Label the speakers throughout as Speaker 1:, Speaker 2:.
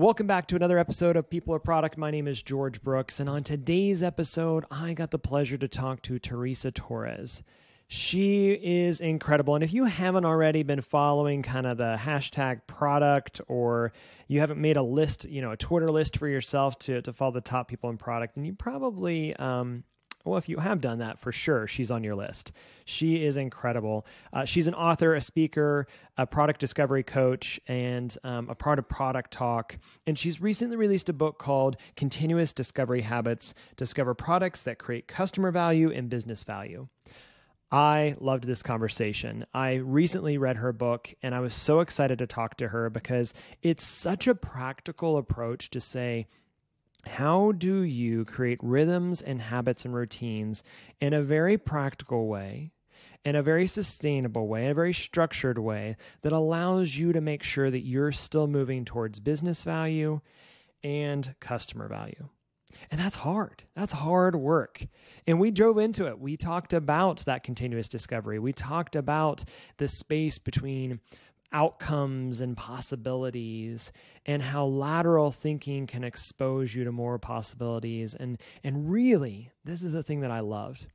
Speaker 1: Welcome back to another episode of People or Product. My name is George Brooks, and on today's episode, I got the pleasure to talk to Teresa Torres. She is incredible. And if you haven't already been following kind of the hashtag product or you haven't made a list, you know, a Twitter list for yourself to, to follow the top people in product, then you probably um, well, if you have done that, for sure, she's on your list. She is incredible. Uh, she's an author, a speaker, a product discovery coach, and um, a part of Product Talk. And she's recently released a book called Continuous Discovery Habits Discover Products That Create Customer Value and Business Value. I loved this conversation. I recently read her book and I was so excited to talk to her because it's such a practical approach to say, how do you create rhythms and habits and routines in a very practical way, in a very sustainable way, in a very structured way that allows you to make sure that you're still moving towards business value and customer value? And that's hard. That's hard work. And we drove into it. We talked about that continuous discovery. We talked about the space between outcomes and possibilities and how lateral thinking can expose you to more possibilities and and really this is the thing that I loved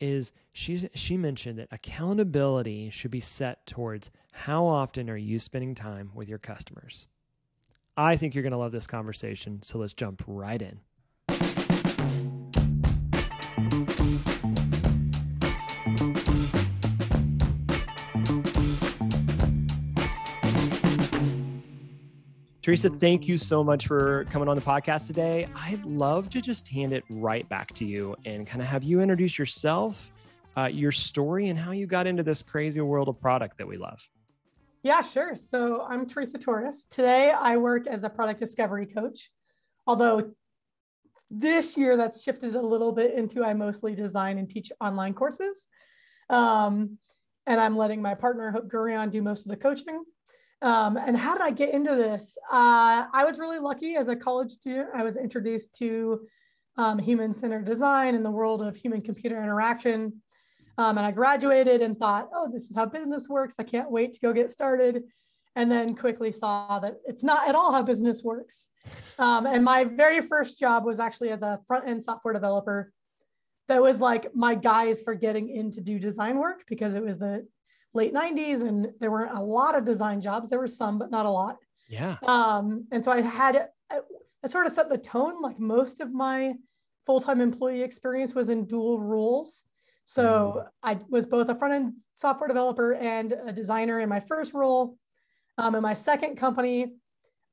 Speaker 1: is she she mentioned that accountability should be set towards how often are you spending time with your customers. I think you're going to love this conversation so let's jump right in. Teresa, thank you so much for coming on the podcast today. I'd love to just hand it right back to you and kind of have you introduce yourself, uh, your story, and how you got into this crazy world of product that we love.
Speaker 2: Yeah, sure. So I'm Teresa Torres. Today I work as a product discovery coach, although this year that's shifted a little bit into I mostly design and teach online courses. Um, and I'm letting my partner Hope Gurion do most of the coaching. Um, and how did I get into this? Uh, I was really lucky as a college student. I was introduced to um, human centered design in the world of human computer interaction. Um, and I graduated and thought, oh, this is how business works. I can't wait to go get started. And then quickly saw that it's not at all how business works. Um, and my very first job was actually as a front end software developer. That was like my guise for getting in to do design work because it was the late 90s and there weren't a lot of design jobs. There were some but not a lot.
Speaker 1: Yeah.
Speaker 2: Um, and so i had i sort of set the tone like most of my full-time employee experience was in dual roles. So mm. i was both a front-end software developer and a designer in my first role. Um, in my second company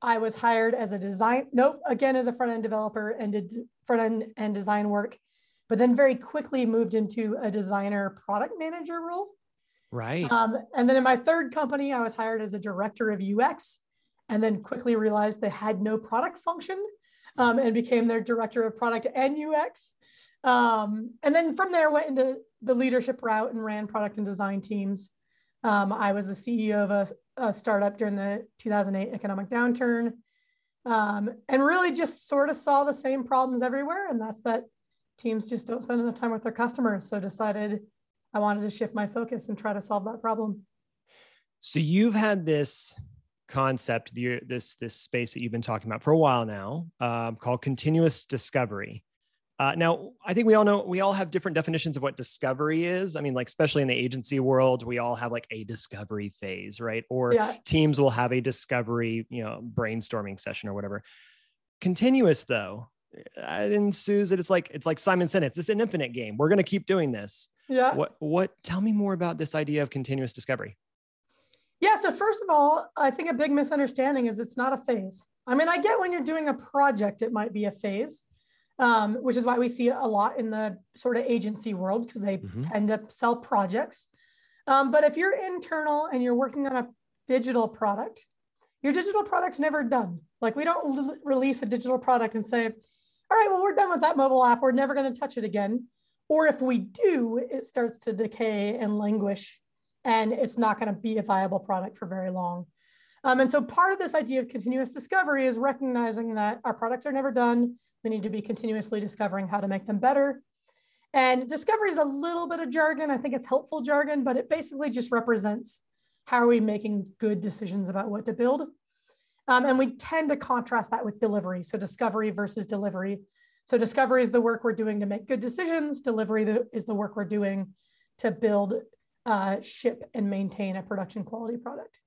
Speaker 2: i was hired as a design nope again as a front-end developer and did front-end and design work but then very quickly moved into a designer product manager role
Speaker 1: Right.
Speaker 2: Um, and then in my third company, I was hired as a director of UX and then quickly realized they had no product function um, and became their director of product and UX. Um, and then from there, went into the leadership route and ran product and design teams. Um, I was the CEO of a, a, startup during the 2008 economic downturn um, and really just sort of saw the same problems everywhere. And that's that teams just don't spend enough time with their customers. So decided I wanted to shift my focus and try to solve that problem.
Speaker 1: So you've had this concept, this this space that you've been talking about for a while now, um, called continuous discovery. Uh, now, I think we all know we all have different definitions of what discovery is. I mean, like especially in the agency world, we all have like a discovery phase, right? Or yeah. teams will have a discovery, you know, brainstorming session or whatever. Continuous, though, it ensues that it's like it's like Simon said, it's an infinite game. We're going to keep doing this.
Speaker 2: Yeah.
Speaker 1: What what tell me more about this idea of continuous discovery?
Speaker 2: Yeah, so first of all, I think a big misunderstanding is it's not a phase. I mean, I get when you're doing a project, it might be a phase, um, which is why we see it a lot in the sort of agency world because they mm-hmm. tend to sell projects. Um, but if you're internal and you're working on a digital product, your digital product's never done. Like we don't l- release a digital product and say, all right, well, we're done with that mobile app. We're never going to touch it again. Or if we do, it starts to decay and languish, and it's not going to be a viable product for very long. Um, and so part of this idea of continuous discovery is recognizing that our products are never done. We need to be continuously discovering how to make them better. And discovery is a little bit of jargon. I think it's helpful jargon, but it basically just represents how are we making good decisions about what to build. Um, and we tend to contrast that with delivery. So discovery versus delivery. So discovery is the work we're doing to make good decisions. Delivery is the work we're doing to build, uh, ship, and maintain a production quality product.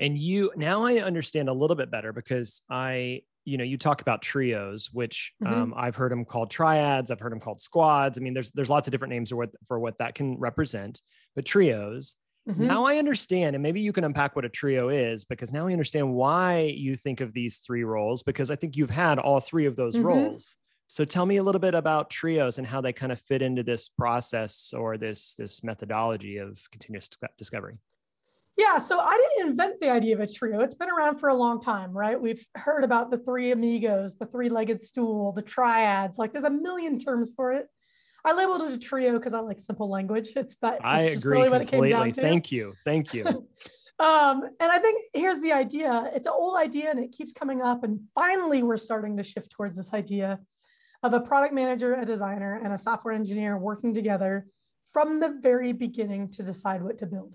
Speaker 1: And you now I understand a little bit better because I, you know, you talk about trios, which mm-hmm. um, I've heard them called triads. I've heard them called squads. I mean, there's there's lots of different names for what for what that can represent. But trios. Mm-hmm. Now I understand, and maybe you can unpack what a trio is because now I understand why you think of these three roles because I think you've had all three of those mm-hmm. roles. So tell me a little bit about trios and how they kind of fit into this process or this this methodology of continuous discovery.
Speaker 2: Yeah, so I didn't invent the idea of a trio. It's been around for a long time, right? We've heard about the three amigos, the three-legged stool, the triads. Like there's a million terms for it. I labeled it a trio because I like simple language. It's that. It's
Speaker 1: I agree really completely. Thank you. Thank you.
Speaker 2: um, and I think here's the idea. It's an old idea and it keeps coming up. And finally, we're starting to shift towards this idea of a product manager, a designer, and a software engineer working together from the very beginning to decide what to build.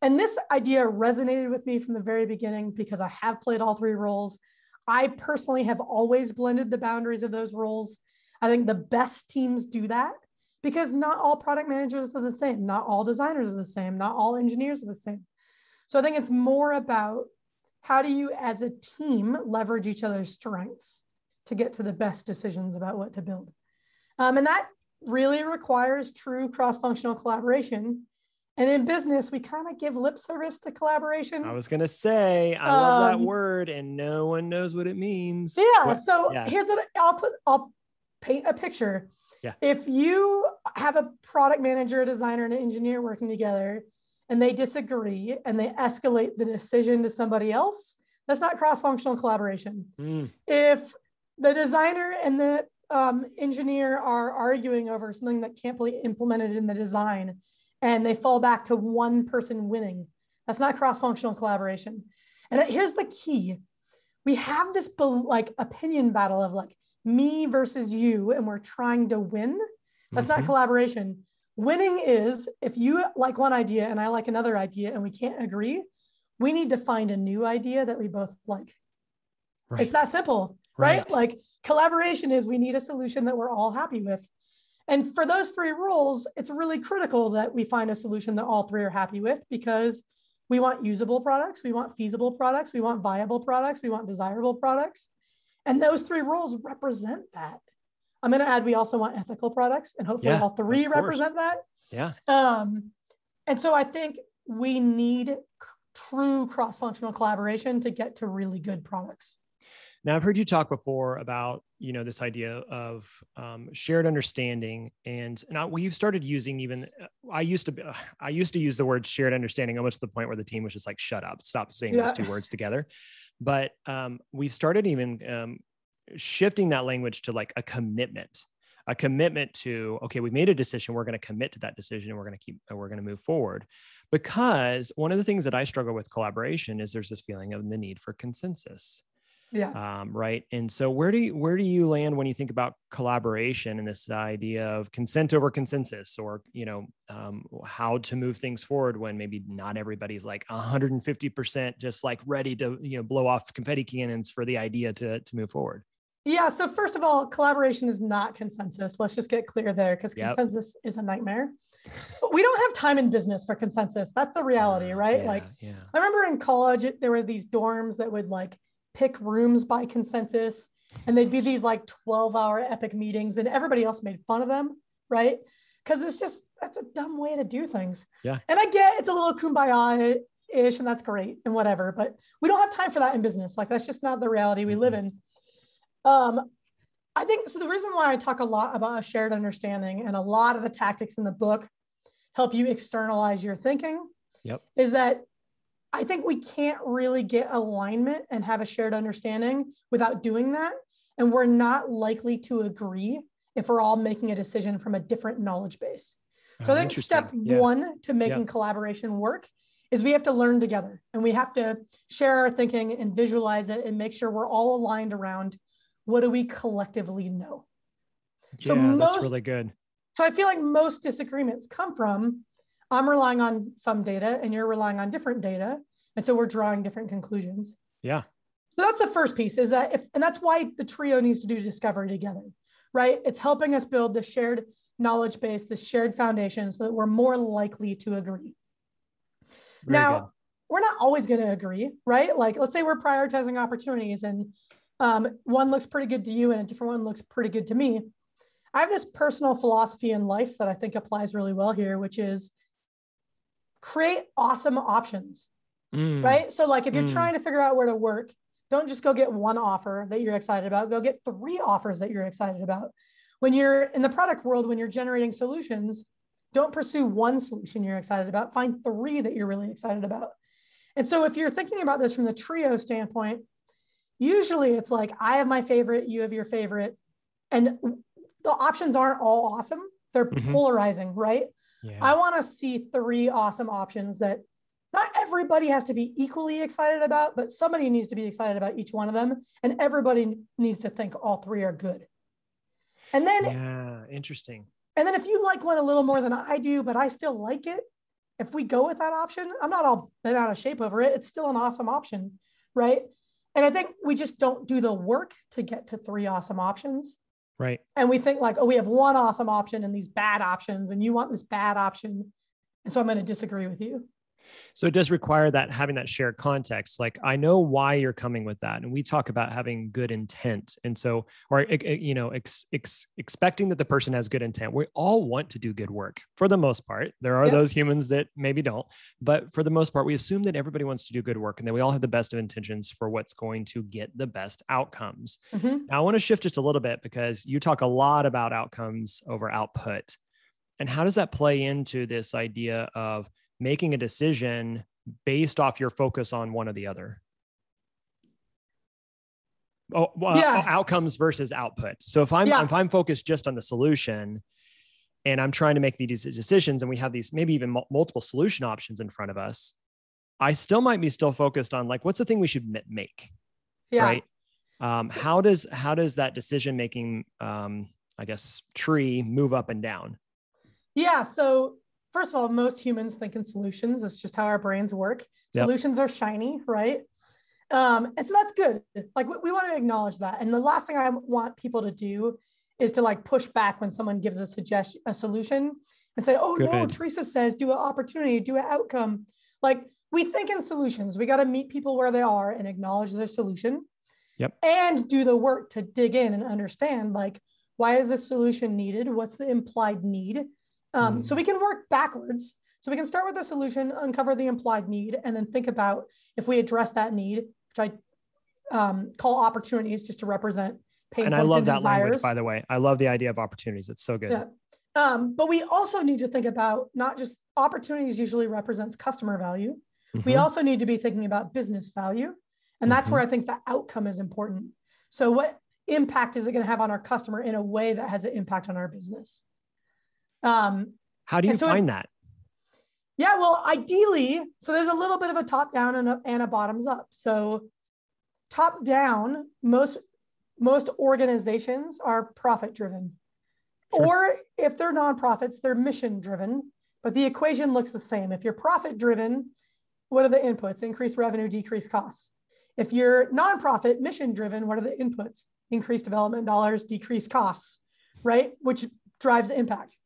Speaker 2: And this idea resonated with me from the very beginning because I have played all three roles. I personally have always blended the boundaries of those roles. I think the best teams do that because not all product managers are the same, not all designers are the same, not all engineers are the same. So I think it's more about how do you, as a team, leverage each other's strengths to get to the best decisions about what to build. Um, and that really requires true cross functional collaboration. And in business, we kind of give lip service to collaboration.
Speaker 1: I was going to say, I um, love that um, word, and no one knows what it means.
Speaker 2: Yeah.
Speaker 1: What,
Speaker 2: so yeah. here's what I'll put, I'll paint a picture.
Speaker 1: Yeah.
Speaker 2: If you have a product manager, a designer, and an engineer working together, and they disagree and they escalate the decision to somebody else, that's not cross functional collaboration. Mm. If the designer and the um, engineer are arguing over something that can't be implemented in the design and they fall back to one person winning. That's not cross-functional collaboration. And here's the key. We have this like opinion battle of like me versus you, and we're trying to win. That's mm-hmm. not collaboration. Winning is if you like one idea and I like another idea and we can't agree, we need to find a new idea that we both like. Right. It's that simple right? right? Like collaboration is we need a solution that we're all happy with. And for those three rules, it's really critical that we find a solution that all three are happy with because we want usable products, we want feasible products, we want viable products, we want desirable products. And those three rules represent that. I'm going to add we also want ethical products, and hopefully yeah, all three represent that.
Speaker 1: Yeah.
Speaker 2: Um, and so I think we need true cross functional collaboration to get to really good products.
Speaker 1: Now, I've heard you talk before about you know this idea of um, shared understanding, and now we've started using even. Uh, I used to I used to use the word shared understanding almost to the point where the team was just like, "Shut up, stop saying yeah. those two words together." But um, we started even um, shifting that language to like a commitment, a commitment to okay, we made a decision, we're going to commit to that decision, and we're going to keep, we're going to move forward. Because one of the things that I struggle with collaboration is there's this feeling of the need for consensus
Speaker 2: yeah.
Speaker 1: Um, right and so where do you where do you land when you think about collaboration and this idea of consent over consensus or you know um, how to move things forward when maybe not everybody's like 150% just like ready to you know blow off confetti cannons for the idea to to move forward?
Speaker 2: Yeah so first of all collaboration is not consensus. Let's just get clear there because yep. consensus is a nightmare. We don't have time in business for consensus. That's the reality right?
Speaker 1: yeah,
Speaker 2: like
Speaker 1: yeah.
Speaker 2: i remember in college there were these dorms that would like pick rooms by consensus and they'd be these like 12 hour epic meetings and everybody else made fun of them right? Because it's just that's a dumb way to do things.
Speaker 1: Yeah.
Speaker 2: And i get it's a little kumbaya ish and that's great and whatever but we don't have time for that in business. Like that's just not the reality we live mm-hmm. in. Um i think so the reason why i talk a lot about a shared understanding and a lot of the tactics in the book help you externalize your thinking
Speaker 1: yep.
Speaker 2: is that I think we can't really get alignment and have a shared understanding without doing that. And we're not likely to agree if we're all making a decision from a different knowledge base. So I think step yeah. one to making yeah. collaboration work is we have to learn together and we have to share our thinking and visualize it and make sure we're all aligned around what do we collectively know.
Speaker 1: Yeah, so most, that's really good.
Speaker 2: So I feel like most disagreements come from I'm relying on some data and you're relying on different data. And so we're drawing different conclusions.
Speaker 1: Yeah.
Speaker 2: So that's the first piece is that if, and that's why the trio needs to do discovery together, right? It's helping us build the shared knowledge base, the shared foundation so that we're more likely to agree. Very now, good. we're not always going to agree, right? Like, let's say we're prioritizing opportunities and um, one looks pretty good to you and a different one looks pretty good to me. I have this personal philosophy in life that I think applies really well here, which is create awesome options, mm. right? So, like, if you're mm. trying to figure out where to work, don't just go get one offer that you're excited about, go get three offers that you're excited about. When you're in the product world, when you're generating solutions, don't pursue one solution you're excited about, find three that you're really excited about. And so, if you're thinking about this from the trio standpoint, usually it's like, I have my favorite, you have your favorite. And the options aren't all awesome. They're mm-hmm. polarizing, right? Yeah. I want to see three awesome options that not everybody has to be equally excited about, but somebody needs to be excited about each one of them. And everybody needs to think all three are good. And then,
Speaker 1: yeah, interesting.
Speaker 2: And then if you like one a little more than I do, but I still like it, if we go with that option, I'm not all bent out of shape over it. It's still an awesome option, right? And I think we just don't do the work to get to three awesome options.
Speaker 1: Right.
Speaker 2: And we think like, oh, we have one awesome option and these bad options, and you want this bad option. And so I'm going to disagree with you.
Speaker 1: So it does require that having that shared context. Like I know why you're coming with that, and we talk about having good intent, and so or you know ex, ex, expecting that the person has good intent. We all want to do good work for the most part. There are those humans that maybe don't, but for the most part, we assume that everybody wants to do good work, and that we all have the best of intentions for what's going to get the best outcomes. Mm-hmm. Now I want to shift just a little bit because you talk a lot about outcomes over output. And how does that play into this idea of making a decision based off your focus on one or the other. Oh, well, yeah. outcomes versus output. So if I'm yeah. if I'm focused just on the solution, and I'm trying to make these decisions, and we have these maybe even multiple solution options in front of us, I still might be still focused on like what's the thing we should make, yeah. right? Um, how does how does that decision making, um, I guess, tree move up and down?
Speaker 2: Yeah. So first of all, most humans think in solutions. It's just how our brains work. Yep. Solutions are shiny, right? Um, and so that's good. Like we, we want to acknowledge that. And the last thing I want people to do is to like push back when someone gives a suggestion, a solution, and say, "Oh good. no, Teresa says do an opportunity, do an outcome." Like we think in solutions. We got to meet people where they are and acknowledge their solution.
Speaker 1: Yep.
Speaker 2: And do the work to dig in and understand like why is this solution needed? What's the implied need? Um, mm. So we can work backwards. So we can start with the solution, uncover the implied need, and then think about if we address that need, which I um, call opportunities just to represent pain
Speaker 1: and I love
Speaker 2: and
Speaker 1: that
Speaker 2: desires.
Speaker 1: language, by the way. I love the idea of opportunities. It's so good.
Speaker 2: Yeah. Um, but we also need to think about not just opportunities usually represents customer value. Mm-hmm. We also need to be thinking about business value. And that's mm-hmm. where I think the outcome is important. So what impact is it going to have on our customer in a way that has an impact on our business?
Speaker 1: Um, How do you so find it, that?
Speaker 2: Yeah, well, ideally, so there's a little bit of a top down and a, and a bottoms up. So, top down, most most organizations are profit driven, sure. or if they're nonprofits, they're mission driven. But the equation looks the same. If you're profit driven, what are the inputs? Increase revenue, decrease costs. If you're nonprofit, mission driven, what are the inputs? Increase development dollars, decrease costs, right? Which drives impact.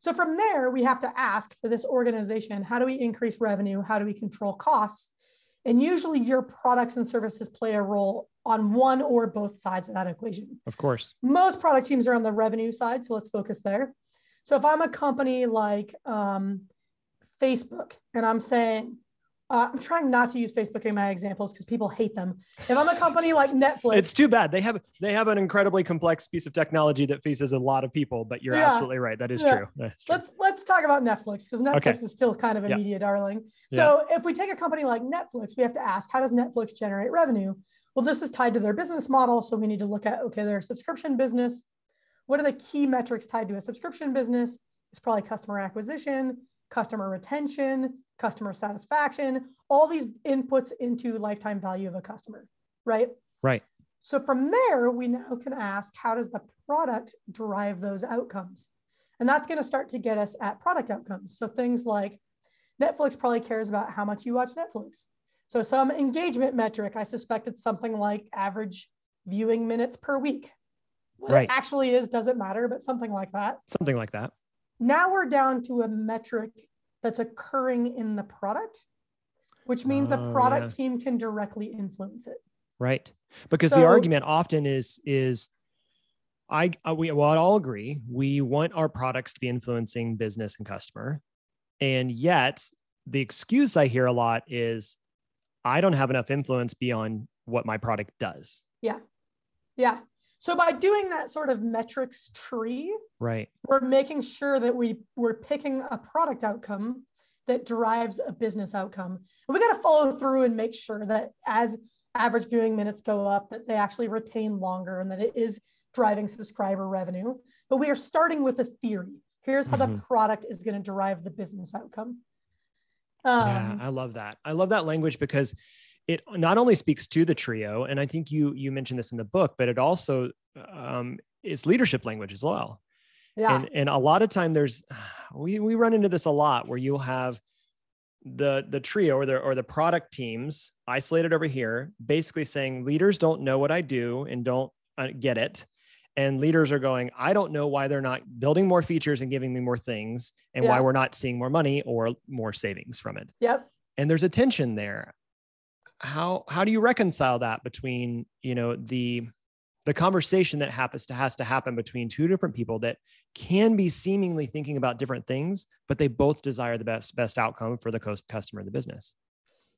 Speaker 2: So from there, we have to ask for this organization, how do we increase revenue? How do we control costs? And usually your products and services play a role on one or both sides of that equation.
Speaker 1: Of course.
Speaker 2: Most product teams are on the revenue side, so let's focus there. So if I'm a company like um, Facebook and I'm saying, uh, I'm trying not to use Facebook in my examples because people hate them. If I'm a company like Netflix,
Speaker 1: it's too bad. They have they have an incredibly complex piece of technology that faces a lot of people. But you're yeah. absolutely right. That is yeah. true. That's true.
Speaker 2: Let's let's talk about Netflix because Netflix okay. is still kind of a yeah. media darling. So if we take a company like Netflix, we have to ask, how does Netflix generate revenue? Well, this is tied to their business model, so we need to look at okay, their subscription business. What are the key metrics tied to a subscription business? It's probably customer acquisition, customer retention, customer satisfaction, all these inputs into lifetime value of a customer, right?
Speaker 1: Right.
Speaker 2: So from there, we now can ask, how does the product drive those outcomes? And that's going to start to get us at product outcomes. So things like Netflix probably cares about how much you watch Netflix. So some engagement metric, I suspect it's something like average viewing minutes per week. What
Speaker 1: Right.
Speaker 2: it actually is doesn't matter, but something like that.
Speaker 1: Something like that.
Speaker 2: Now we're down to a metric that's occurring in the product, which means
Speaker 1: Oh,
Speaker 2: a product
Speaker 1: yeah.
Speaker 2: team can directly influence it.
Speaker 1: Right. Because the argument often is is I uh, we well, I all agree we want our products to be influencing business and customer. And yet the excuse I hear a lot is I don't have enough influence beyond what my product does.
Speaker 2: Yeah. Yeah. So by doing that sort of metrics tree,
Speaker 1: Right.
Speaker 2: we're making sure that we we're picking a product outcome that drives a business outcome. And we got to follow through and make sure that as average viewing minutes go up, that they actually retain longer and that it is driving subscriber revenue. But we are starting with a theory. Here's how the
Speaker 1: Mhm.
Speaker 2: product is going to drive the business outcome.
Speaker 1: yeah,
Speaker 2: Um,
Speaker 1: I love that. I love that language because it not only speaks to the trio, and I think you you mentioned this in the book, but it also um, is leadership language as well.
Speaker 2: yeah.
Speaker 1: and and a lot of time there's we we run into this a lot where you'll have the the trio or the or the product teams isolated over here basically saying leaders don't know what i do and don't uh, get it and leaders are going i don't know why they're not building more features and giving me more things and why we're not seeing more money or more savings from it
Speaker 2: yep.
Speaker 1: and there's a tension there how how do you reconcile that between you know the the conversation that happens to has to happen between two different people that can be seemingly thinking about different things but they both desire the best best outcome for the cus- customer and the business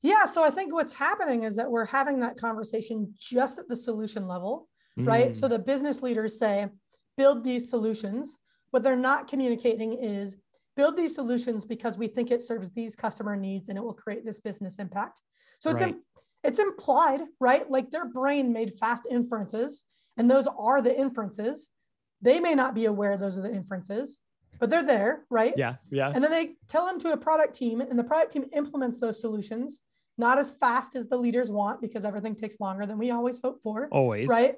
Speaker 2: Yeah. So I think what's happening is that we're having that conversation just at the solution level. right?
Speaker 1: Mm,
Speaker 2: So the business leaders say, build these solutions. What they're not communicating is build these solutions because we think it serves these customer needs and it will create this business impact. So it's
Speaker 1: Right.
Speaker 2: It's implied, right? Like their brain made fast inferences, and those are the inferences. They may not be aware those are the inferences, but they're there, right?
Speaker 1: yeah yeah
Speaker 2: And then they tell them to a product team, and the product team implements those solutions, not as fast as the leaders want because everything takes longer than we always hope for
Speaker 1: always
Speaker 2: right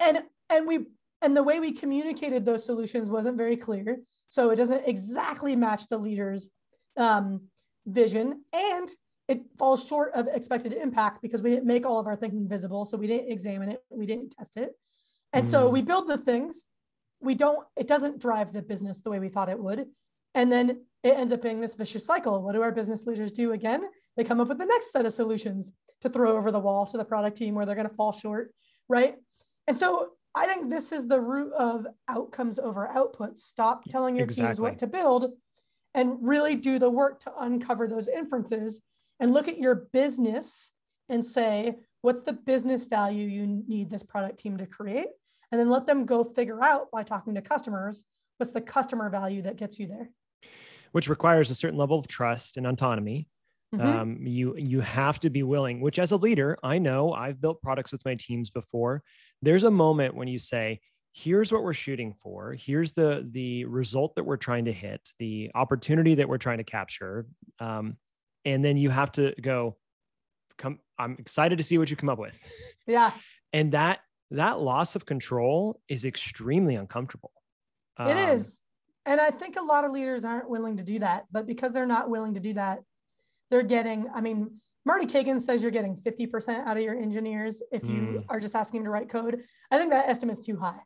Speaker 2: and and we and the way we communicated those solutions wasn't very clear so it doesn't exactly match the leader's um, vision and it falls short of expected impact because we didn't make all of our thinking visible. So we didn't examine it. We didn't test it. And so
Speaker 1: Mm.
Speaker 2: we build the things. We don't it doesn't drive the business the way we thought it would. And then it ends up being this vicious cycle. What do our business leaders do again? They come up with the next set of solutions to throw over the wall to the product team where they're going to fall short right? And so I think this is the root of outcomes over output. Stop telling your teams what to build and really do the work to uncover those inferences and look at your business and say, what's the business value you need this product team to create? And then let them go figure out by talking to customers what's the customer value that gets you there.
Speaker 1: which requires a certain level of trust and autonomy
Speaker 2: Mhm.
Speaker 1: um, you you have to be willing which as a leader i know i've built products with my teams before there's a moment when you say here's what we're shooting for here's the the result that we're trying to hit the opportunity that we're trying to capture um, and then you have to go come i'm excited to see what you come up with
Speaker 2: yeah,
Speaker 1: and that that loss of control is extremely uncomfortable
Speaker 2: it
Speaker 1: Um,
Speaker 2: is. And I think a lot of leaders aren't willing to do that. But because they're not willing to do that, they're getting, I mean, Marty Cagan says you're getting 50% out of your engineers if you
Speaker 1: Mm.
Speaker 2: are just asking them to write code. I think that estimate's too high.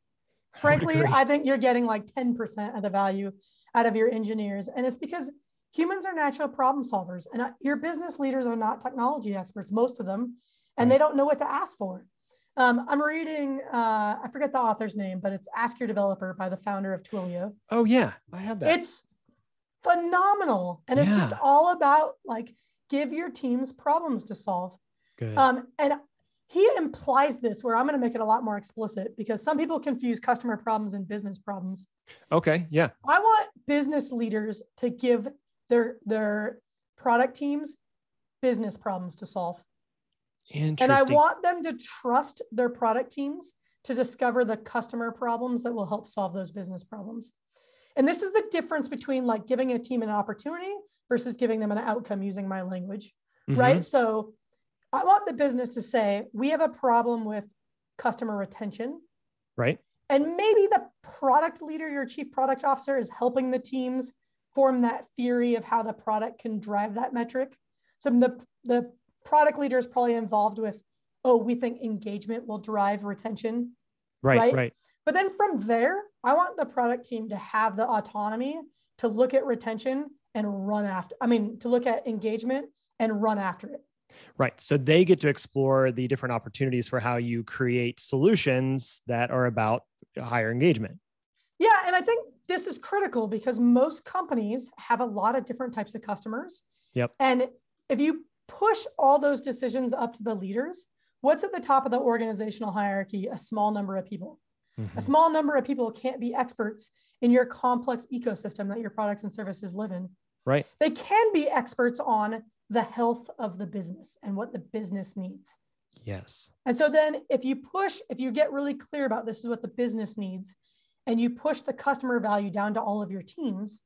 Speaker 2: Frankly,
Speaker 1: agree.
Speaker 2: I think you're getting like 10% of the value out of your engineers. And it's because humans are natural problem solvers and uh, your business leaders are not technology experts, most of them, and they don't know what to ask for. Um, I'm reading, uh, I forget the author's name, but it's Ask Your Developer by the founder of Twilio.
Speaker 1: oh yeah i have that
Speaker 2: It's phenomenal. And it's just all about like give your teams problems to solve.
Speaker 1: good
Speaker 2: Um, and he implies this where I'm going to make it a lot more explicit because some people confuse customer problems and business problems.
Speaker 1: okay yeah
Speaker 2: I want business leaders to give their their product teams business problems to solve.
Speaker 1: interesting
Speaker 2: And I want them to trust their product teams to discover the customer problems that will help solve those business problems. And this is the difference between like giving a team an opportunity versus giving them an outcome using my language,
Speaker 1: Mhm.
Speaker 2: right? So I want the business to say, we have a problem with customer retention.
Speaker 1: right
Speaker 2: And maybe the product leader, your chief product officer, is helping the teams form that theory of how the product can drive that metric. So the, the product leader is probably involved with, oh, we think engagement will drive retention.
Speaker 1: Right,
Speaker 2: Right?
Speaker 1: right.
Speaker 2: But then from there, I want the product team to have the autonomy to look at retention and run after, I mean, to look at engagement and run after it.
Speaker 1: Right. So they get to explore the different opportunities for how you create solutions that are about higher engagement.
Speaker 2: Yeah. And I think this is critical because most companies have a lot of different types of customers.
Speaker 1: Yep.
Speaker 2: And if you push all those decisions up to the leaders, what's at the top of the organizational hierarchy? A small number of people.
Speaker 1: Mhm.
Speaker 2: A small number of people can't be experts in your complex ecosystem that your products and services live in.
Speaker 1: Right.
Speaker 2: They can be experts on the health of the business and what the business needs.
Speaker 1: Yes.
Speaker 2: And so then if you push, if you get really clear about this is what the business needs, and you push the customer value down to all of your teams,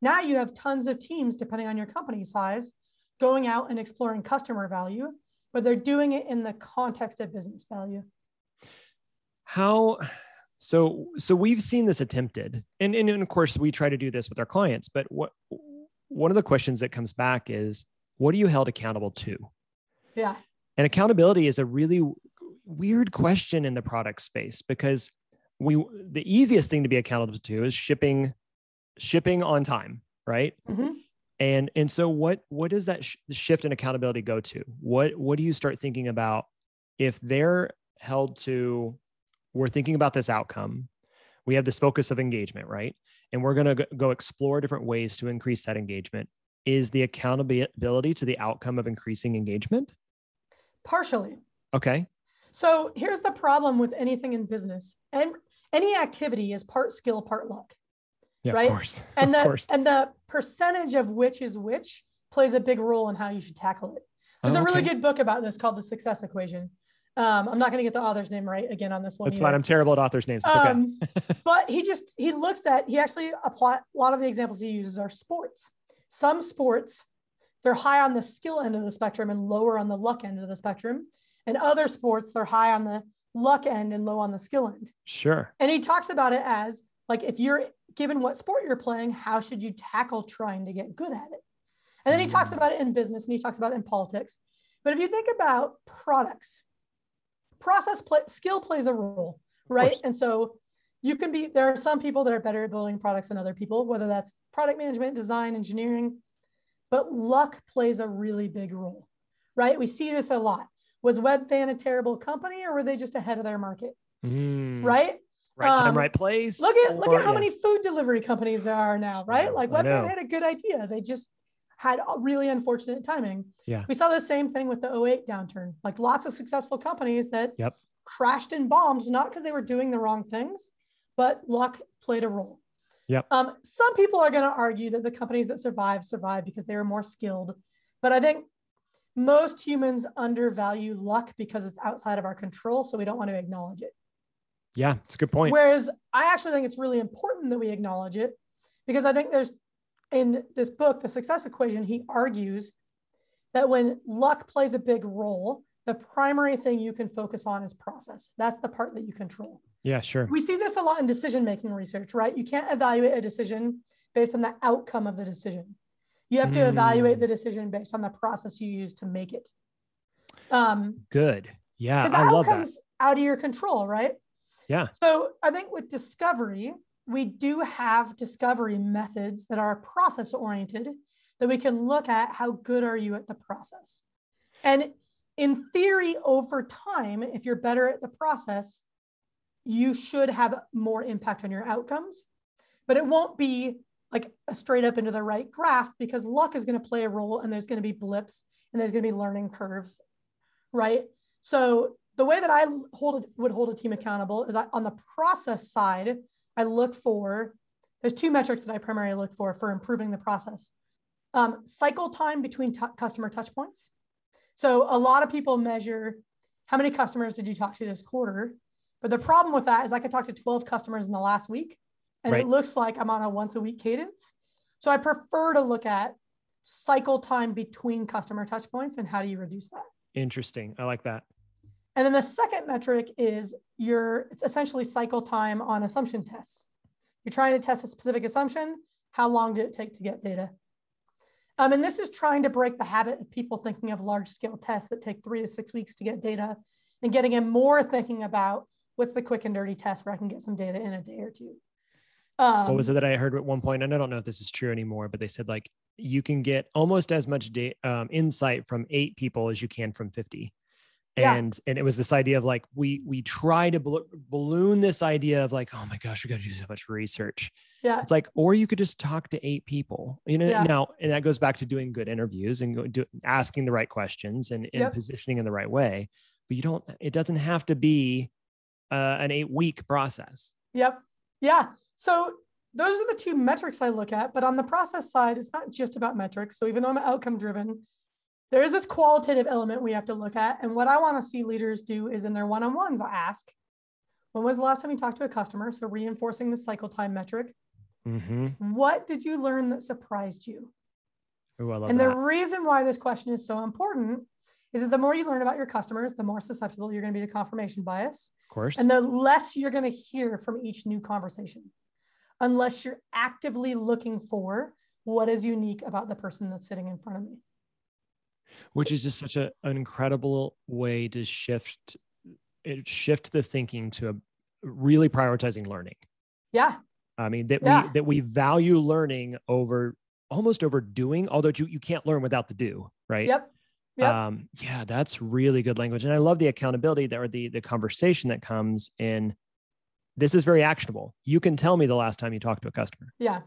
Speaker 2: now you have tons of teams, depending on your company size, going out and exploring customer value, but they're doing it in the context of business value.
Speaker 1: How so so we've seen this attempted. And, and and of course we try to do this with our clients, but what one of the questions that comes back is what are you held accountable to?
Speaker 2: Yeah.
Speaker 1: And accountability is a really weird question in the product space because we the easiest thing to be accountable to is shipping shipping on time, right?
Speaker 2: Mhm.
Speaker 1: And and so what what does that sh- shift in accountability go to? What what do you start thinking about if they're held to we're thinking about this outcome. We have this focus of engagement, right? And we're going to go explore different ways to increase that engagement. Is the accountability to the outcome of increasing engagement?
Speaker 2: Partially.
Speaker 1: Okay.
Speaker 2: So here's the problem with anything in business. And any activity is part skill, part luck.
Speaker 1: Yeah,
Speaker 2: Right?
Speaker 1: of course.
Speaker 2: And the
Speaker 1: course.
Speaker 2: and the percentage of which is which plays a big role in how you should tackle it. There's
Speaker 1: Oh,
Speaker 2: a really
Speaker 1: okay.
Speaker 2: good book about this called The Success Equation. Um, I'm not going to get the author's name right again on this one.
Speaker 1: That's
Speaker 2: either.
Speaker 1: fine. I'm terrible at authors' names. It's okay.
Speaker 2: Um, but he just he looks at he actually apply a lot of the examples he uses are sports. Some sports they're high on the skill end of the spectrum and lower on the luck end of the spectrum, and other sports they're high on the luck end and low on the skill end.
Speaker 1: Sure.
Speaker 2: And he talks about it as like if you're given what sport you're playing, how should you tackle trying to get good at it? And then he talks
Speaker 1: Mm.
Speaker 2: about it in business and he talks about it in politics. But if you think about products, process play, skill plays a role, right? And so you can be there are some people that are better at building products than other people, whether that's product management, design, engineering, but luck plays a really big role, right? We see this a lot. Was Webvan a terrible company or were they just ahead of their market,
Speaker 1: Mm,
Speaker 2: right?
Speaker 1: Right time,
Speaker 2: Um,
Speaker 1: right place.
Speaker 2: Look at look at how
Speaker 1: yeah.
Speaker 2: many food delivery companies there are now, right? Like. Webvan had a good idea. They just had really unfortunate timing.
Speaker 1: Yeah.
Speaker 2: We saw the same thing with the 08 downturn. Like lots of successful companies that
Speaker 1: Yep.
Speaker 2: crashed in bombs, not because they were doing the wrong things, but luck played a role.
Speaker 1: Yep.
Speaker 2: Um, some people are going to argue that the companies that survive survive because they were more skilled. But I think most humans undervalue luck because it's outside of our control. So we don't want to acknowledge it.
Speaker 1: Yeah, it's a good point.
Speaker 2: Whereas I actually think it's really important that we acknowledge it because I think there's in this book, The Success Equation, he argues that when luck plays a big role, the primary thing you can focus on is process. That's the part that you control.
Speaker 1: yeah, sure.
Speaker 2: We see this a lot in decision making research, right? You can't evaluate a decision based on the outcome of the decision. You have to
Speaker 1: Mm.
Speaker 2: evaluate the decision based on the process you use to make it. Um,
Speaker 1: Good. Yeah, I love that.
Speaker 2: out of your control, right?
Speaker 1: Yeah.
Speaker 2: So I think with discovery, we do have discovery methods that are process oriented that we can look at how good are you at the process. And in theory, over time, if you're better at the process, you should have more impact on your outcomes. But it won't be like a straight up into the right graph because luck is going to play a role and there's going to be blips and there's going to be learning curves, right? So the way that I hold it, would hold a team accountable is I, on the process side, I look for there's two metrics that I primarily look for for improving the process. Um, cycle time between customer touch points. So a lot of people measure how many customers did you talk to this quarter, but the problem with that is I could talk to 12 customers in the last week, and
Speaker 1: Right.
Speaker 2: it looks like I'm on a once a week cadence. So I prefer to look at cycle time between customer touch points and how do you reduce that.
Speaker 1: Interesting. I like that.
Speaker 2: And then the second metric is your it's essentially cycle time on assumption tests. You're trying to test a specific assumption. How long did it take to get data? Um, and this is trying to break the habit of people thinking of large scale tests that take three to six weeks to get data and getting them more thinking about what's the quick and dirty test where I can get some data in a day or two.
Speaker 1: Um, what was it that I heard at one point? And I don't know if this is true anymore, but they said like you can get almost as much da- um, insight from eight people as you can from 50 and yeah. and it was this idea of like we we try to bl- balloon this idea of like oh my gosh we got to do so much research
Speaker 2: yeah
Speaker 1: it's like or you could just talk to eight people you know yeah. now and that goes back to doing good interviews and go, do, asking the right questions and, and yep. positioning in the right way but you don't it doesn't have to be uh, an eight week process
Speaker 2: yep yeah so those are the two metrics i look at but on the process side it's not just about metrics so even though i'm outcome driven there is this qualitative element we have to look at. And what I want to see leaders do is in their one on ones, ask, when was the last time you talked to a customer? So reinforcing the cycle time metric. Mm-hmm. What did you learn that surprised you?
Speaker 1: Ooh, I love
Speaker 2: and
Speaker 1: that.
Speaker 2: the reason why this question is so important is that the more you learn about your customers, the more susceptible you're going to be to confirmation bias.
Speaker 1: Of course.
Speaker 2: And the less you're going to hear from each new conversation, unless you're actively looking for what is unique about the person that's sitting in front of me
Speaker 1: which is just such a, an incredible way to shift it shift the thinking to a really prioritizing learning
Speaker 2: yeah
Speaker 1: i mean that yeah. we that we value learning over almost over doing although you, you can't learn without the do right
Speaker 2: yep Yep.
Speaker 1: Um, yeah, that's really good language. And I love the accountability that or the the conversation that comes in. This is very actionable. You can tell me the last time you talked to a customer.
Speaker 2: Yeah.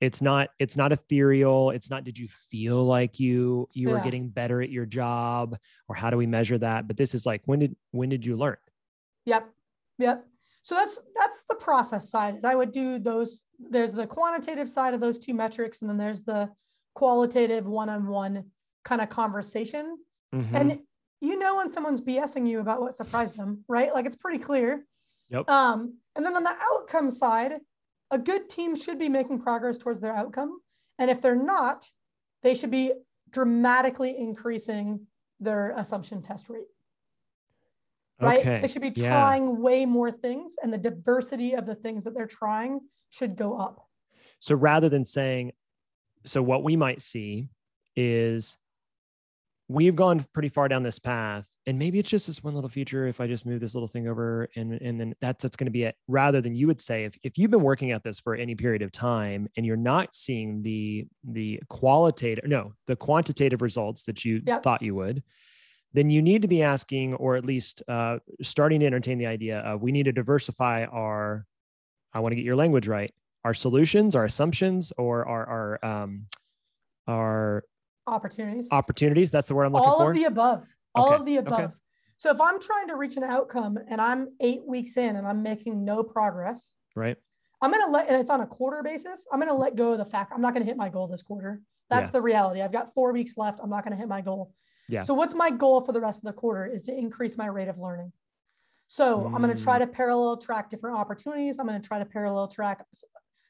Speaker 1: It's not it's not ethereal. It's not did you feel like you you yeah. were getting better at your job or how do we measure that? But this is like when did when did you learn?
Speaker 2: Yep. Yep. So that's that's the process side i would do those there's the quantitative side of those two metrics and then there's the qualitative one-on-one kind of conversation. Mm-hmm. and you know when someone's bsing you about what surprised them right? Like it's pretty clear
Speaker 1: yep
Speaker 2: um and then on the outcome side a good team should be making progress towards their outcome. And if they're not, they should be dramatically increasing their assumption test rate. Right?
Speaker 1: Okay.
Speaker 2: They should be trying yeah. way more things, and the diversity of the things that they're trying should go up.
Speaker 1: So rather than saying, so what we might see is we've gone pretty far down this path and maybe it's just this one little feature if i just move this little thing over and and then that's that's going to be it rather than you would say if, if you've been working at this for any period of time and you're not seeing the the qualitative no the quantitative results that you yep. thought you would then you need to be asking or at least uh, starting to entertain the idea of we need to diversify our i want to get your language right our solutions our assumptions or our our um, our
Speaker 2: opportunities.
Speaker 1: Opportunities that's the word i'm looking
Speaker 2: all
Speaker 1: for?
Speaker 2: all of the above. All okay. of the above. Okay. so if i'm trying to reach an outcome and i'm eight weeks in and i'm making no progress
Speaker 1: right.
Speaker 2: I'm going to let and it's on a quarter basis i'm going to let go of the fact i'm not going to hit my goal this quarter. That's yeah. the reality. I've got four weeks left i'm not going to hit my goal.
Speaker 1: Yeah.
Speaker 2: So what's my goal for the rest of the quarter is to increase my rate of learning. So mm. i'm going to try to parallel track different opportunities i'm going to try to parallel track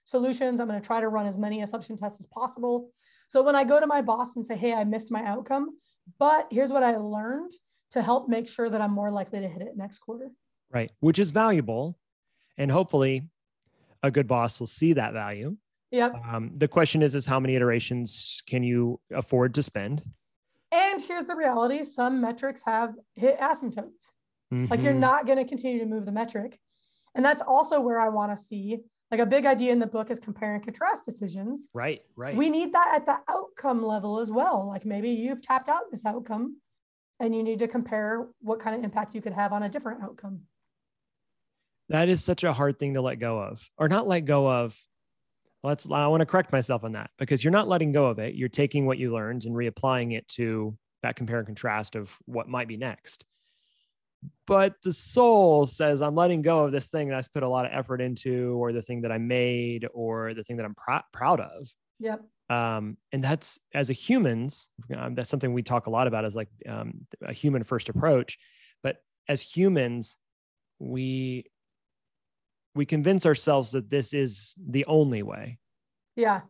Speaker 2: solutions i'm going to try to run as many assumption tests as possible so when I go to my boss and say, hey, I missed my outcome, but here's what I learned to help make sure that I'm more likely to hit it next quarter.
Speaker 1: Right. Which is valuable. And hopefully a good boss will see that value.
Speaker 2: Yep.
Speaker 1: Um, the question is, is how many iterations can you afford to spend?
Speaker 2: And here's the reality. Some metrics have hit asymptotes. Mm-hmm. Like you're mm-hmm. not going to continue to move the metric. And that's also where I want to see like a big idea in the book is compare and contrast decisions.
Speaker 1: Right, right.
Speaker 2: We need that at the outcome level as well. Like maybe you've tapped out this outcome and you need to compare what kind of impact you could have on a different outcome.
Speaker 1: That is such a hard thing to let go of, or not let go of. Let's, I want to correct myself on that because you're not letting go of it. You're taking what you learned and reapplying it to that compare and contrast of what might be next but the soul says i'm letting go of this thing that i put a lot of effort into or the thing that i made or the thing that i'm pr- proud of.
Speaker 2: Yep.
Speaker 1: Um, and that's as a humans um, that's something we talk a lot about as like um, a human first approach. But as humans we we convince ourselves that this is the only way.
Speaker 2: Yeah.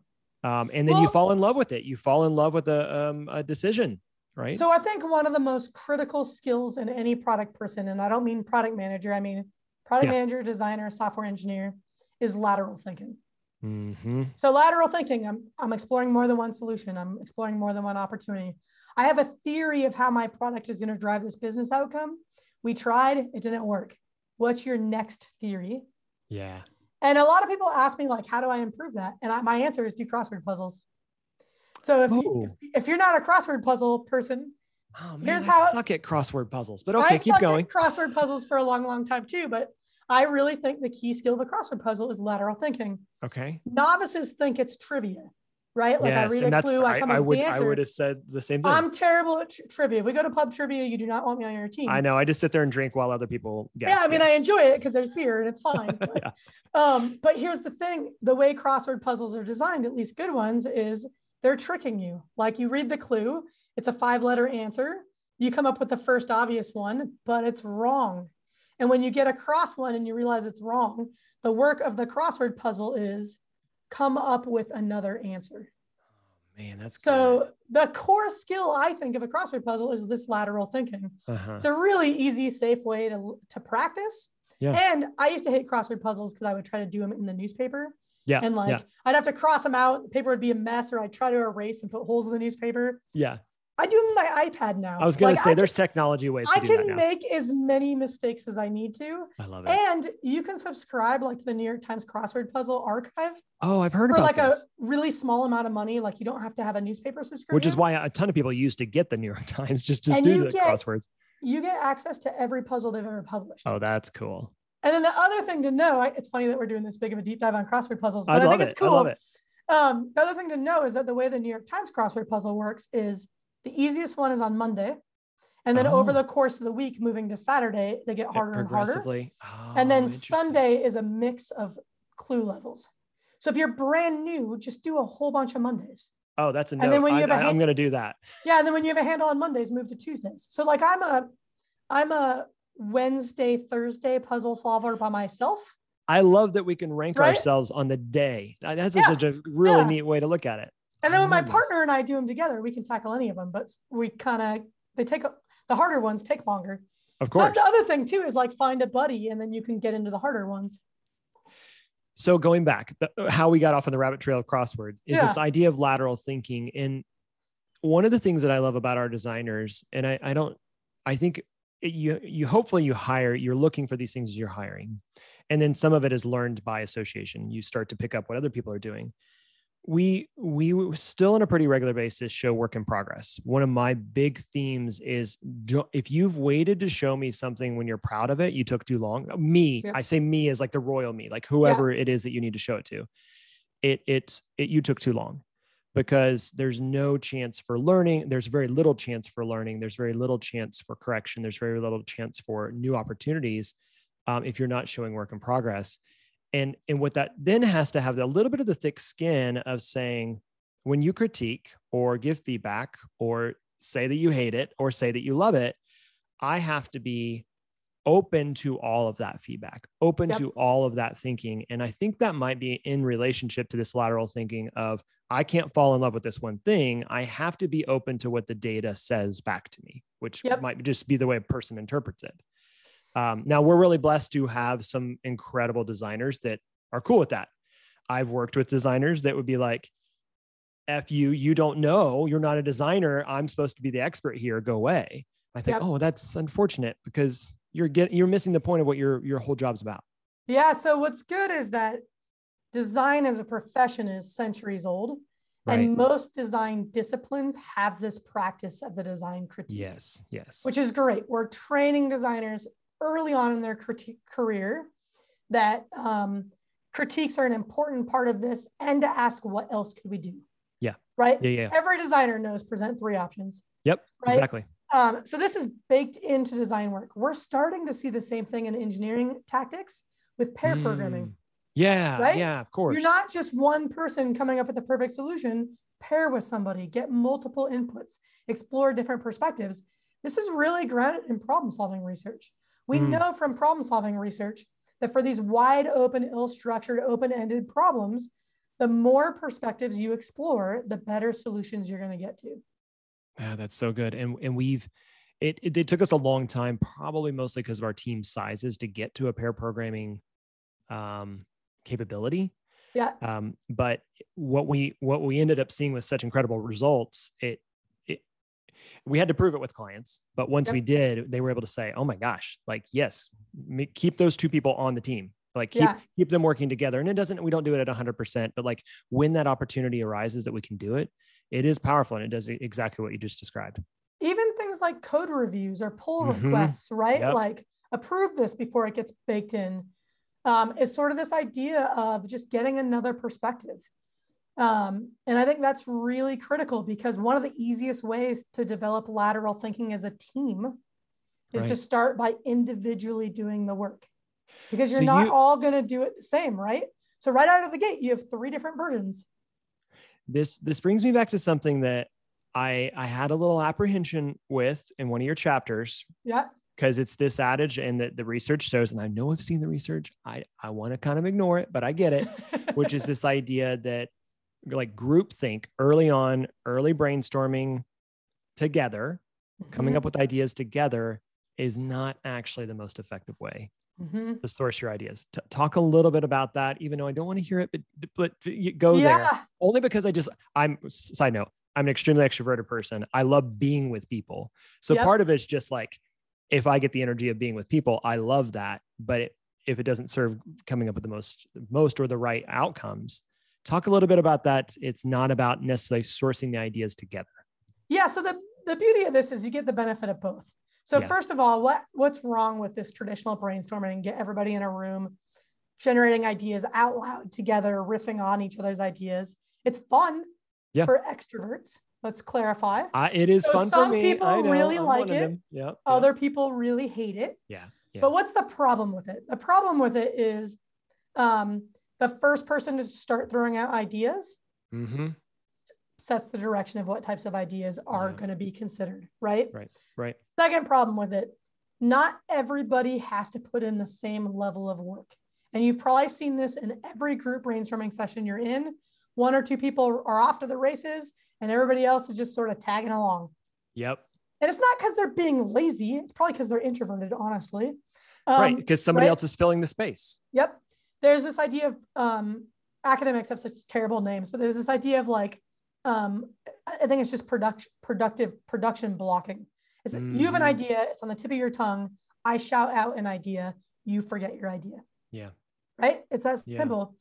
Speaker 1: Um, and then well, you fall in love with it. You fall in love with a, um, a decision right?
Speaker 2: So I think one of the most critical skills in any product person, and I don't mean product manager, I mean product yeah. manager, designer, software engineer, is lateral thinking.
Speaker 1: Mm-hmm.
Speaker 2: So lateral thinking, I'm, I'm exploring more than one solution. I'm exploring more than one opportunity. I have a theory of how my product is going to drive this business outcome. We tried, it didn't work. What's your next theory?
Speaker 1: Yeah.
Speaker 2: And a lot of people ask me, like, how do I improve that? And I, my answer is do crossword puzzles. So if, you, if you're not a crossword puzzle person,
Speaker 1: Oh man,
Speaker 2: Here's
Speaker 1: I
Speaker 2: how-
Speaker 1: suck at crossword puzzles. But okay,
Speaker 2: I
Speaker 1: keep going.
Speaker 2: crossword puzzles for a long, long time too. But I really think the key skill of a crossword puzzle is lateral thinking.
Speaker 1: Okay.
Speaker 2: Novices think it's trivia, right? Like I read
Speaker 1: and
Speaker 2: a clue, I
Speaker 1: I,
Speaker 2: come
Speaker 1: I
Speaker 2: up with
Speaker 1: would
Speaker 2: the
Speaker 1: I
Speaker 2: answer.
Speaker 1: would have said the same thing.
Speaker 2: I'm terrible at tr- trivia. If we go to pub trivia, you do not want me on your team.
Speaker 1: I know. I just sit there and drink while other people guess.
Speaker 2: yeah, I mean, I enjoy it because there's beer and it's fine. But,
Speaker 1: Yeah.
Speaker 2: um, but here's the thing: the way crossword puzzles are designed, at least good ones, is they're tricking you. Like you read the clue, it's a five-letter answer. You come up with the first obvious one, but it's wrong. And when you get across one and you realize it's wrong, the work of the crossword puzzle is come up with another answer.
Speaker 1: man, that's good.
Speaker 2: So the core skill I think of a crossword puzzle is this lateral thinking.
Speaker 1: Uh-huh.
Speaker 2: It's a really easy, safe way to, to practice.
Speaker 1: Yeah.
Speaker 2: And I used to hate crossword puzzles because I would try to do them in the newspaper.
Speaker 1: Yeah.
Speaker 2: And like
Speaker 1: yeah.
Speaker 2: I'd have to cross them out. The paper would be a mess, or I'd try to erase and put holes in the newspaper.
Speaker 1: Yeah.
Speaker 2: I do them my iPad now.
Speaker 1: I was gonna
Speaker 2: Like,
Speaker 1: say
Speaker 2: I
Speaker 1: there's technology ways to
Speaker 2: I can make as many mistakes as I need to.
Speaker 1: I love it.
Speaker 2: And you can subscribe like to the New York Times crossword puzzle archive
Speaker 1: oh, I've heard
Speaker 2: for
Speaker 1: about
Speaker 2: like
Speaker 1: this.
Speaker 2: a really small amount of money. Like you don't have to have a newspaper subscription.
Speaker 1: Which is why a ton of people used to get the New York Times just to
Speaker 2: And
Speaker 1: do the
Speaker 2: get-
Speaker 1: crosswords.
Speaker 2: you get access to every puzzle they've ever published.
Speaker 1: Oh, that's cool.
Speaker 2: And then the other thing to know, I, it's funny that we're doing this big of a deep dive on crossword puzzles, but I,
Speaker 1: love
Speaker 2: think
Speaker 1: it.
Speaker 2: it's cool.
Speaker 1: I love it.
Speaker 2: Um, the other thing to know is that the way the New York Times crossword puzzle works is the easiest one is on Monday. And then over
Speaker 1: Oh.
Speaker 2: the course of the week, moving to Saturday, they get harder and harder.
Speaker 1: Oh,
Speaker 2: And then. Sunday is a mix of clue levels. So if you're brand new, just do a whole bunch of Mondays.
Speaker 1: Oh, that's a note.
Speaker 2: and then when you
Speaker 1: I,
Speaker 2: have a
Speaker 1: I, am
Speaker 2: hand-
Speaker 1: gonna do that.
Speaker 2: Yeah, and then when you have a handle on Mondays, move to Tuesdays. So like I'm a I'm a Wednesday, Thursday puzzle solver by myself.
Speaker 1: I love that we can rank
Speaker 2: Right?
Speaker 1: ourselves on the day. That's
Speaker 2: Yeah.
Speaker 1: such a really
Speaker 2: Yeah.
Speaker 1: neat way to look at it.
Speaker 2: And then when my
Speaker 1: mm.
Speaker 2: partner and I do them together, we can tackle any of them, but we kind of they take the harder ones take longer.
Speaker 1: Of
Speaker 2: So
Speaker 1: course.
Speaker 2: that's the other thing too is like find a buddy and then you can get into the harder ones.
Speaker 1: so going back, the, how we got off on the rabbit trail of crossword is
Speaker 2: Yeah.
Speaker 1: this idea of lateral thinking. And one of the things that I love about our designers, and I, I don't, I think you you hopefully you hire, you're looking for these things as you're hiring, and then some of it is learned by association. You start to pick up what other people are doing. We we still on a pretty regular basis show work in progress. One of my big themes is do, if you've waited to show me something when you're proud of it, you took too long. Me,
Speaker 2: Yep.
Speaker 1: I say me as like the royal me, like whoever it is that you need to show it to. It it's it you took too long because there's no chance for learning. There's very little chance for learning. There's very little chance for correction. There's very little chance for new opportunities um, if you're not showing work in progress. And and what that then has to have a little bit of the thick skin of saying when you critique or give feedback or say that you hate it or say that you love it, I have to be open to all of that feedback, open
Speaker 2: Yep.
Speaker 1: to all of that thinking. And I think that might be in relationship to this lateral thinking of I can't fall in love with this one thing. I have to be open to what the data says back to me, which
Speaker 2: Yep.
Speaker 1: might just be the way a person interprets it. Um, now we're really blessed to have some incredible designers that are cool with that. I've worked with designers that would be like, F you, you don't know, you're not a designer. I'm supposed to be the expert here. Go away. I think,
Speaker 2: Yep.
Speaker 1: oh, that's unfortunate because you're getting you're missing the point of what your your whole job's about.
Speaker 2: Yeah. So what's good is that design as a profession is centuries old.
Speaker 1: Right.
Speaker 2: And most design disciplines have this practice of the design critique.
Speaker 1: yes, yes.
Speaker 2: which is great. We're training designers early on in their criti- career that um, critiques are an important part of this and to ask what else could we do?
Speaker 1: Yeah.
Speaker 2: Right?
Speaker 1: yeah, yeah.
Speaker 2: Every designer knows present three options.
Speaker 1: Yep.
Speaker 2: Right?
Speaker 1: Exactly.
Speaker 2: Um, so this is baked into design work. We're starting to see the same thing in engineering tactics with pair programming.
Speaker 1: Mm. Yeah,
Speaker 2: Right?
Speaker 1: yeah, of course.
Speaker 2: You're not just one person coming up with the perfect solution. Pair with somebody, get multiple inputs, explore different perspectives. This is really grounded in problem solving research. We
Speaker 1: Mm.
Speaker 2: know from problem solving research that for these wide open, ill structured, open ended problems, the more perspectives you explore, the better solutions you're going to get to.
Speaker 1: Yeah, that's so good. And and we've it, it it took us a long time, probably mostly because of our team sizes, to get to a pair programming um capability.
Speaker 2: Yeah.
Speaker 1: Um, but what we what we ended up seeing with such incredible results, it it we had to prove it with clients, but once
Speaker 2: Yep.
Speaker 1: we did, they were able to say, "Oh my gosh, like yes, keep those two people on the team." Like keep
Speaker 2: Yeah.
Speaker 1: keep them working together. And it doesn't we don't do it at 100%, but like when that opportunity arises that we can do it, it is powerful and it does exactly what you just described.
Speaker 2: even things like code reviews or pull
Speaker 1: Mhm.
Speaker 2: requests, right?
Speaker 1: Yep.
Speaker 2: Like approve this before it gets baked in. Um, is sort of this idea of just getting another perspective. Um, and I think that's really critical because one of the easiest ways to develop lateral thinking as a team is to start by individually doing the work because you're
Speaker 1: So
Speaker 2: not
Speaker 1: you-
Speaker 2: all going to do it the same, right? So right out of the gate, you have three different versions.
Speaker 1: This this brings me back to something that I I had a little apprehension with in one of your chapters
Speaker 2: Yeah.
Speaker 1: because it's this adage and that the research shows, and I know I've seen the research. I I want to kind of ignore it, but I get it, which is this idea that like group think early on, early brainstorming together, coming mm-hmm. up with ideas together is not actually the most effective way
Speaker 2: Mhm.
Speaker 1: to source your ideas. T- talk a little bit about that, even though I don't want to hear it, but but you go there only because I just I'm side note, I'm an extremely extroverted person. I love being with people. So
Speaker 2: Yep.
Speaker 1: part of it's just like if I get the energy of being with people, I love that. But it, if it doesn't serve coming up with the most most or the right outcomes, talk a little bit about that. It's not about necessarily sourcing the ideas together.
Speaker 2: Yeah. So the, the beauty of this is you get the benefit of both. So
Speaker 1: Yeah.
Speaker 2: first of all, what what's wrong with this traditional brainstorming and get everybody in a room generating ideas out loud together, riffing on each other's ideas? It's fun
Speaker 1: Yeah.
Speaker 2: for extroverts. Let's clarify.
Speaker 1: I, it is
Speaker 2: So
Speaker 1: fun for
Speaker 2: some
Speaker 1: me.
Speaker 2: people
Speaker 1: I know,
Speaker 2: really
Speaker 1: I'm
Speaker 2: like it.
Speaker 1: Yep, yep.
Speaker 2: Other people really hate it.
Speaker 1: yeah. Yeah.
Speaker 2: But what's the problem with it? The problem with it is um, the first person to start throwing out ideas
Speaker 1: hmm
Speaker 2: sets the direction of what types of ideas are
Speaker 1: Yeah.
Speaker 2: going to be considered, right?
Speaker 1: Right. Right.
Speaker 2: Second problem with it, not everybody has to put in the same level of work. And you've probably seen this in every group brainstorming session you're in. One or two people are off to the races, and everybody else is just sort of tagging along.
Speaker 1: Yep.
Speaker 2: And it's not because they're being lazy, it's probably because they're introverted, honestly.
Speaker 1: right.
Speaker 2: Um,
Speaker 1: Because somebody
Speaker 2: right?
Speaker 1: else is filling the space.
Speaker 2: Yep. There's this idea of um, academics have such terrible names, but there's this idea of like, um, I think it's just production, productive production blocking. It's you have an
Speaker 1: Mhm.
Speaker 2: idea, it's on the tip of your tongue. I shout out an idea, you forget your idea.
Speaker 1: Yeah.
Speaker 2: Right? It's that
Speaker 1: Yeah.
Speaker 2: simple.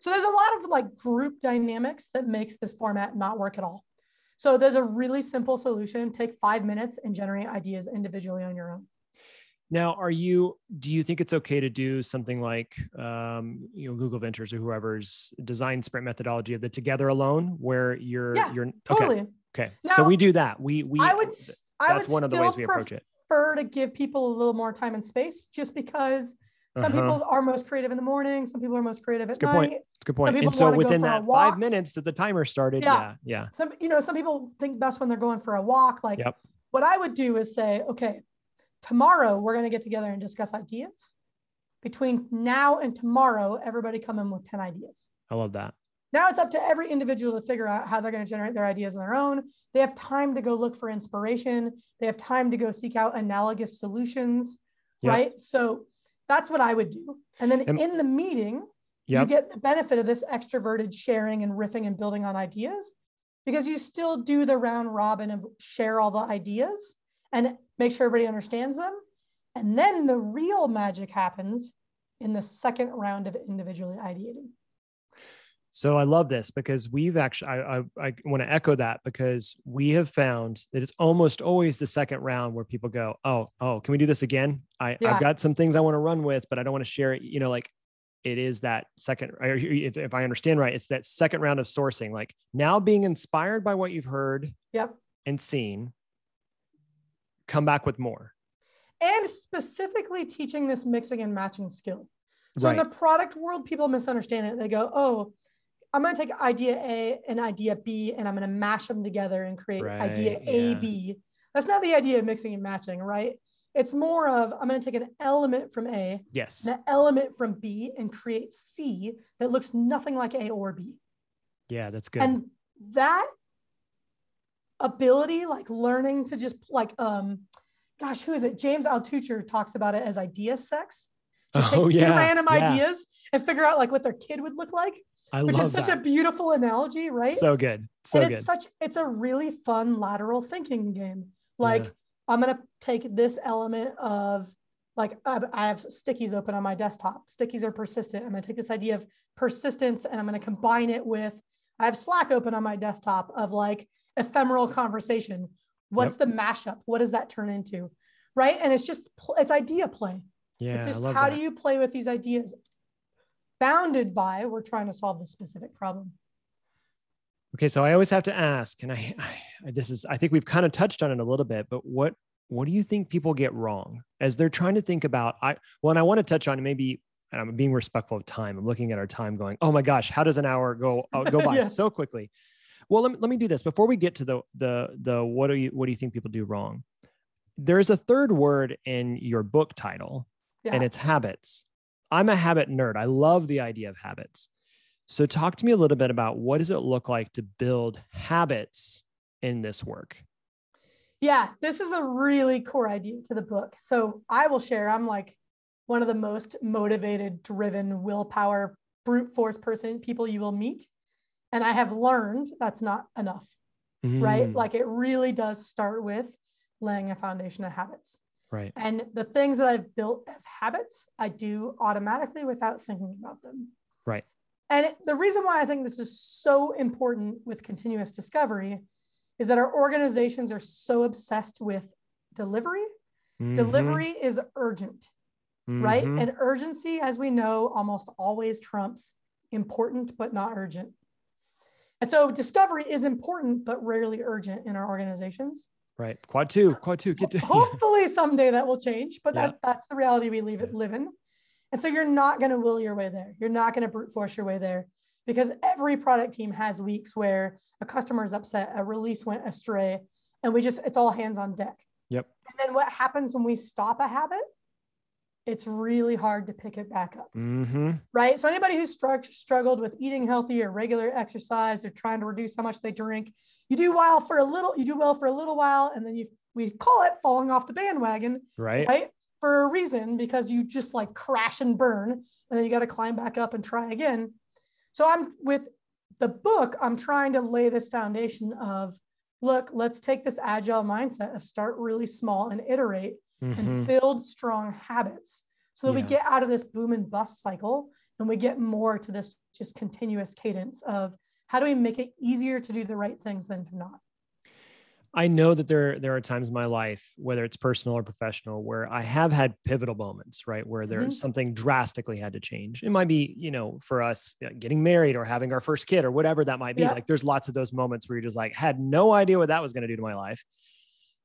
Speaker 2: So there's a lot of like group dynamics that makes this format not work at all. So there's a really simple solution. Take five minutes and generate ideas individually on your own.
Speaker 1: Now, are you? Do you think it's okay to do something like, um, you know, Google Ventures or whoever's design sprint methodology of the together alone, where you're
Speaker 2: Yeah,
Speaker 1: you're
Speaker 2: Totally.
Speaker 1: okay? Okay, so we do that. We we
Speaker 2: I would s- I
Speaker 1: that's
Speaker 2: would
Speaker 1: one of the ways we approach it.
Speaker 2: Prefer to give people a little more time and space, just because some
Speaker 1: Uh-huh.
Speaker 2: people are most creative in the morning, some people are most creative at
Speaker 1: That's good
Speaker 2: night.
Speaker 1: point. A good point. And so within that five minutes that the timer started,
Speaker 2: Yeah.
Speaker 1: yeah, yeah,
Speaker 2: Some you know some people think best when they're going for a walk. Like
Speaker 1: Yep.
Speaker 2: what I would do is say, okay, tomorrow we're going to get together and discuss ideas. Between now and tomorrow, everybody come in with ten ideas.
Speaker 1: I love that.
Speaker 2: Now it's up to every individual to figure out how they're going to generate their ideas on their own. They have time to go look for inspiration. They have time to go seek out analogous solutions,
Speaker 1: Yep.
Speaker 2: right? So that's what I would do. And then
Speaker 1: And-
Speaker 2: in the meeting, you get the benefit of this extroverted sharing and riffing and building on ideas because you still do the round robin of share all the ideas and make sure everybody understands them. And then the real magic happens in the second round of individually ideating.
Speaker 1: So I love this because we've actually, I, I, I want to echo that because we have found that it's almost always the second round where people go, oh, oh, can we do this again? I,
Speaker 2: Yeah.
Speaker 1: I've got some things I want to run with, but I don't want to share it. You know, like it is that second, if if I understand right, it's that second round of sourcing, like now being inspired by what you've heard
Speaker 2: Yep.
Speaker 1: and seen, come back with more.
Speaker 2: and specifically teaching this mixing and matching skill. So in the product world, people misunderstand it. They go, "Oh, I'm going to take idea A and idea B, and I'm going to mash them together and create idea
Speaker 1: Right,
Speaker 2: A
Speaker 1: yeah.
Speaker 2: B." That's not the idea of mixing and matching, right? It's more of I'm going to take an element from A,
Speaker 1: Yes.
Speaker 2: an element from B, and create C that looks nothing like A or B.
Speaker 1: Yeah, that's good.
Speaker 2: And that ability, like learning to just like, um, gosh, who is it? James Altucher talks about it as idea sex. Just
Speaker 1: oh yeah.
Speaker 2: random
Speaker 1: yeah.
Speaker 2: ideas and figure out like what their kid would look like.
Speaker 1: I
Speaker 2: which is such
Speaker 1: that.
Speaker 2: a beautiful analogy, right?
Speaker 1: So good. So
Speaker 2: and
Speaker 1: good.
Speaker 2: it's such it's a really fun lateral thinking game. Like
Speaker 1: Yeah.
Speaker 2: I'm gonna take this element of like I I have stickies open on my desktop. Stickies are persistent. I'm gonna take this idea of persistence and I'm gonna combine it with I have Slack open on my desktop of like ephemeral conversation. What's the mashup? What does that turn into? Right. And it's just it's idea play.
Speaker 1: yeah,
Speaker 2: it's just how
Speaker 1: that.
Speaker 2: do you play with these ideas bounded by we're trying to solve this specific problem.
Speaker 1: Okay, so I always have to ask, and I, I this is I think we've kind of touched on it a little bit, but what what do you think people get wrong as they're trying to think about I well, and I want to touch on maybe and I'm being respectful of time. I'm looking at our time going, oh my gosh, how does an hour go uh, go by
Speaker 2: Yeah.
Speaker 1: so quickly? Well, let me, let me do this before we get to the the the what do you what do you think people do wrong? There's a third word in your book title,
Speaker 2: Yeah.
Speaker 1: and it's habits. I'm a habit nerd. I love the idea of habits. So talk to me a little bit about what does it look like to build habits in this work?
Speaker 2: Yeah, this is a really core idea to the book. So I will share, I'm like one of the most motivated, driven, willpower, brute force person people you will meet. And I have learned that's not enough, right?
Speaker 1: Mm,
Speaker 2: Like it really does start with laying a foundation of habits.
Speaker 1: right.
Speaker 2: And the things that I've built as habits, I do automatically without thinking about them.
Speaker 1: Right.
Speaker 2: And it- the reason why I think this is so important with continuous discovery is that our organizations are so obsessed with delivery.
Speaker 1: Mhm,
Speaker 2: Delivery is urgent, right?
Speaker 1: mhm.
Speaker 2: And urgency, as we know, almost always trumps important but not urgent. And so discovery is important but rarely urgent in our organizations.
Speaker 1: right. Quad two, quad two, get to
Speaker 2: Hopefully someday that will change, but
Speaker 1: Yeah.
Speaker 2: that, that's the reality we live, live in. And so you're not going to will your way there. You're not going to brute force your way there because every product team has weeks where a customer is upset, a release went astray, and we just, it's all hands on deck.
Speaker 1: Yep.
Speaker 2: And then what happens when we stop a habit? It's really hard to pick it back up
Speaker 1: hmm
Speaker 2: right? So anybody who's strugg- struggled with eating healthy or regular exercise or trying to reduce how much they drink, you do well for a little, you do well for a little while, and then you we call it falling off the bandwagon,
Speaker 1: Right.
Speaker 2: right? For a reason because you just like crash and burn, and then you got to climb back up and try again. So I'm with the book, I'm trying to lay this foundation of look, let's take this agile mindset of start really small and iterate
Speaker 1: Mhm.
Speaker 2: and build strong habits so that we get out of this boom and bust cycle and we get more to this just continuous cadence of how do we make it easier to do the right things than to not
Speaker 1: I know that there there are times in my life, whether it's personal or professional, where I have had pivotal moments, right, where there's something drastically had to change. It might be, you know, for us uh, getting married or having our first kid or whatever that might be.
Speaker 2: Yeah.
Speaker 1: Like, there's lots of those moments where you're just like, had no idea what that was going to do to my life.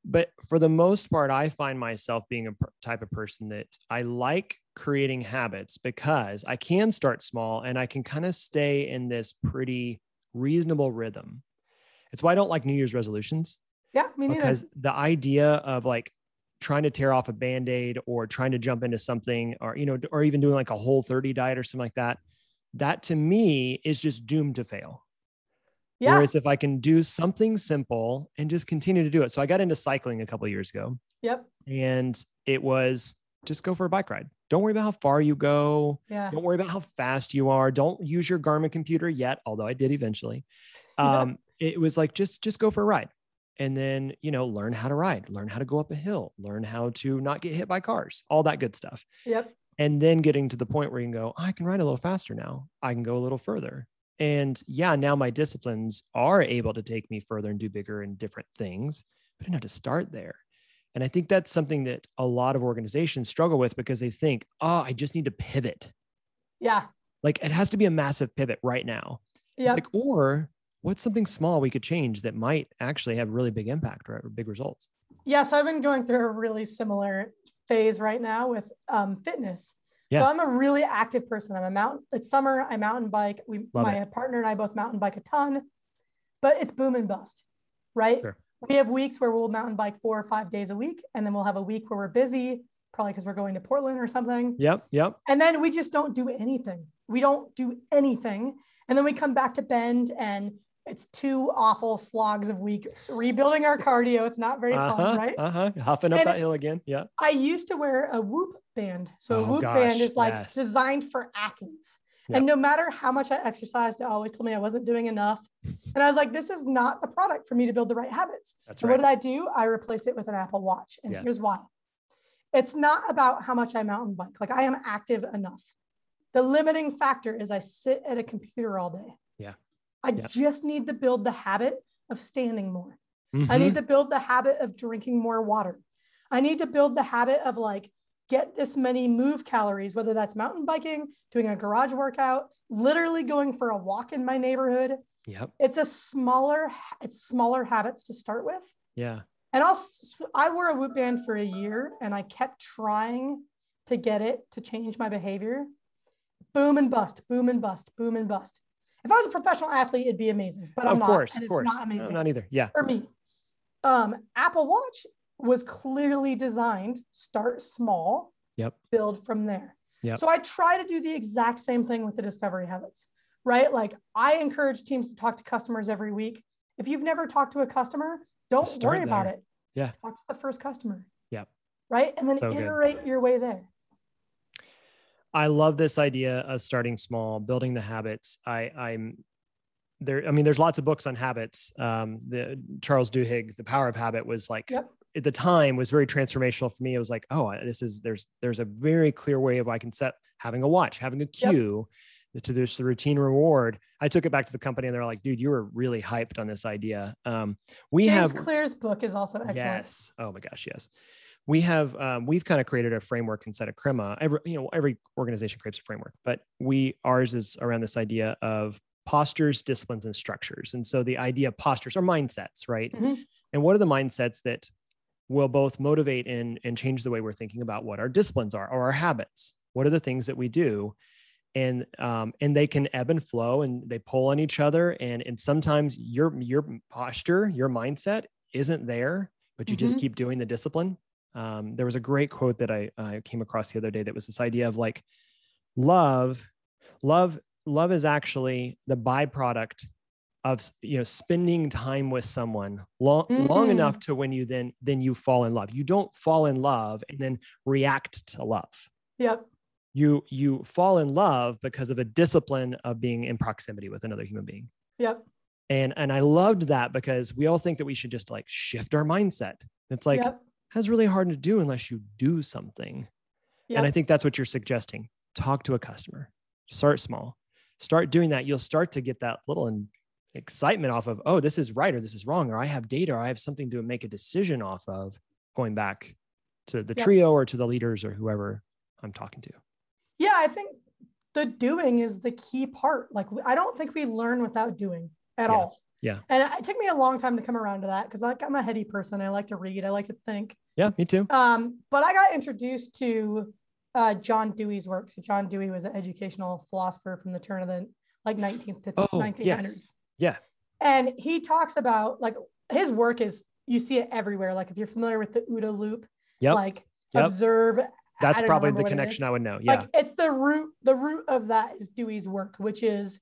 Speaker 1: But for the most part, I find myself being a type of person that I like creating habits because I can start small and I can kind of stay in this pretty reasonable rhythm. It's why I don't like New Year's resolutions.
Speaker 2: Yeah me neither.
Speaker 1: Because the idea of like trying to tear off a band-aid or trying to jump into something or you know or even doing like a whole 30 diet or something like that that to me is just doomed to fail
Speaker 2: yeah
Speaker 1: whereas if i can do something simple and just continue to do it so i got into cycling a couple of years ago
Speaker 2: yep
Speaker 1: and it was just go for a bike ride don't worry about how far you go
Speaker 2: yeah
Speaker 1: don't worry about how fast you are. Don't use your Garmin computer yet, although I did eventually.
Speaker 2: Yeah.
Speaker 1: Um, It was like just just go for a ride, and then you know learn how to ride, learn how to go up a hill, learn how to not get hit by cars, all that good stuff.
Speaker 2: yep
Speaker 1: And then getting to the point where you can go, I can ride a little faster now. I can go a little further. And yeah, now my disciplines are able to take me further and do bigger and different things, but I didn't have to start there. And I think that's something that a lot of organizations struggle with because they think, oh, I just need to pivot
Speaker 2: yeah
Speaker 1: like it has to be a massive pivot right now.
Speaker 2: Yeah.
Speaker 1: like, or what's something small we could change that might actually have really big impact or big results?
Speaker 2: yeah so i've been going through a really similar phase right now with um, fitness
Speaker 1: Yeah.
Speaker 2: so i'm a really active person i'm a mountain it's summer i mountain bike we
Speaker 1: Love
Speaker 2: my partner and i both mountain bike a ton but it's boom and bust right
Speaker 1: Sure.
Speaker 2: we have weeks where we'll mountain bike four or five days a week and then we'll have a week where we're busy probably because we're going to portland or something
Speaker 1: Yep. Yep.
Speaker 2: and then we just don't do anything we don't do anything and then we come back to bend and it's two awful slogs of weeks rebuilding our cardio it's not very
Speaker 1: Uh-huh,
Speaker 2: fun right
Speaker 1: uh-huh. Huffing up
Speaker 2: And-
Speaker 1: that hill again. Yeah.
Speaker 2: I used to wear a Whoop band. So a
Speaker 1: Oh,
Speaker 2: Whoop
Speaker 1: gosh,
Speaker 2: band is like
Speaker 1: yes.
Speaker 2: designed for athletes. Yep. And no matter how much I exercised, I always told me I wasn't doing enough. And I was like, this is not the product for me to build the right habits.
Speaker 1: That's
Speaker 2: and
Speaker 1: right.
Speaker 2: what did I do? I replaced it with an Apple Watch. And
Speaker 1: Yeah.
Speaker 2: here's why. It's not about how much I mountain bike. Like I am active enough. The limiting factor is I sit at a computer all day. I
Speaker 1: Yeah.
Speaker 2: just need to build the habit of standing more. I
Speaker 1: Mhm.
Speaker 2: need to build the habit of drinking more water. I need to build the habit of like get this many move calories, whether that's mountain biking, doing a garage workout, literally going for a walk in my neighborhood.
Speaker 1: Yep.
Speaker 2: It's a smaller, it's smaller habits to start with.
Speaker 1: Yeah.
Speaker 2: And I'll, I wore a Whoop band for a year and I kept trying to get it to change my behavior. Boom and bust, boom and bust, boom and bust. If I was a professional athlete, it'd be amazing, but I'm
Speaker 1: of
Speaker 2: not.
Speaker 1: course. Of course.
Speaker 2: not
Speaker 1: No,
Speaker 2: amazing
Speaker 1: not either. Yeah.
Speaker 2: for me. Um, Apple Watch was clearly designed start small,
Speaker 1: Yep.
Speaker 2: build from there.
Speaker 1: Yep.
Speaker 2: So I try to do the exact same thing with the discovery habits, right? Like I encourage teams to talk to customers every week. If you've never talked to a customer, don't worry about
Speaker 1: there.
Speaker 2: it.
Speaker 1: Yeah.
Speaker 2: Talk to the first customer.
Speaker 1: Yep.
Speaker 2: Right. And then
Speaker 1: So good.
Speaker 2: iterate your way there.
Speaker 1: I love this idea of starting small, building the habits. I, I'm there. I mean, there's lots of books on habits. Um, the Charles Duhigg, The Power of Habit, was like
Speaker 2: Yep.
Speaker 1: at the time was very transformational for me. It was like, oh, this is there's there's a very clear way of I can set having a watch, having a cue to this routine reward. I took it back to the company and they're like, dude, you were really hyped on this idea. Um, we
Speaker 2: James
Speaker 1: have
Speaker 2: Clear's book is also excellent.
Speaker 1: Yes. Oh my gosh, yes. We have um, we've kind of created a framework inside of Crema. Every you know every organization creates a framework, but we ours is around this idea of postures, disciplines, and structures. And so the idea of postures are mindsets, right?
Speaker 2: Mhm.
Speaker 1: And what are the mindsets that will both motivate and and change the way we're thinking about what our disciplines are or our habits? What are the things that we do? And um, and they can ebb and flow and they pull on each other. And and sometimes your your posture, your mindset isn't there, but you just
Speaker 2: Mhm.
Speaker 1: keep doing the discipline. Um, there was a great quote that I, I came across the other day that was this idea of like love, love, love is actually the byproduct of you know spending time with someone long long
Speaker 2: Mm.
Speaker 1: enough to when you then then you fall in love. You don't fall in love and then react to love
Speaker 2: Yep.
Speaker 1: you you fall in love because of a discipline of being in proximity with another human being
Speaker 2: Yep.
Speaker 1: and and i loved that because we all think that we should just like shift our mindset it's like
Speaker 2: yep.
Speaker 1: That's really hard to do unless you do something
Speaker 2: Yep.
Speaker 1: and i think that's what you're suggesting talk to a customer start small start doing that you'll start to get that little excitement off of oh this is right or this is wrong or i have data or i have something to make a decision off of going back to the
Speaker 2: Yep.
Speaker 1: trio or to the leaders or whoever i'm talking to
Speaker 2: Yeah, I think the doing is the key part. Like I don't think we learn without doing at
Speaker 1: Yeah.
Speaker 2: all.
Speaker 1: Yeah.
Speaker 2: And it took me a long time to come around to that because like I'm a heady person. I like to read. I like to think.
Speaker 1: yeah me too
Speaker 2: Um, but I got introduced to uh, John Dewey's work. So John Dewey was an educational philosopher from the turn of the like 19th to
Speaker 1: Oh,
Speaker 2: 1900s.
Speaker 1: yes. Yeah.
Speaker 2: And he talks about like his work is you see it everywhere. Like if you're familiar with the OODA loop,
Speaker 1: Yep.
Speaker 2: like
Speaker 1: Yep.
Speaker 2: observe.
Speaker 1: That's probably the
Speaker 2: what it is.
Speaker 1: connection I would know. Yeah.
Speaker 2: Like it's the root, the root of that is Dewey's work, which is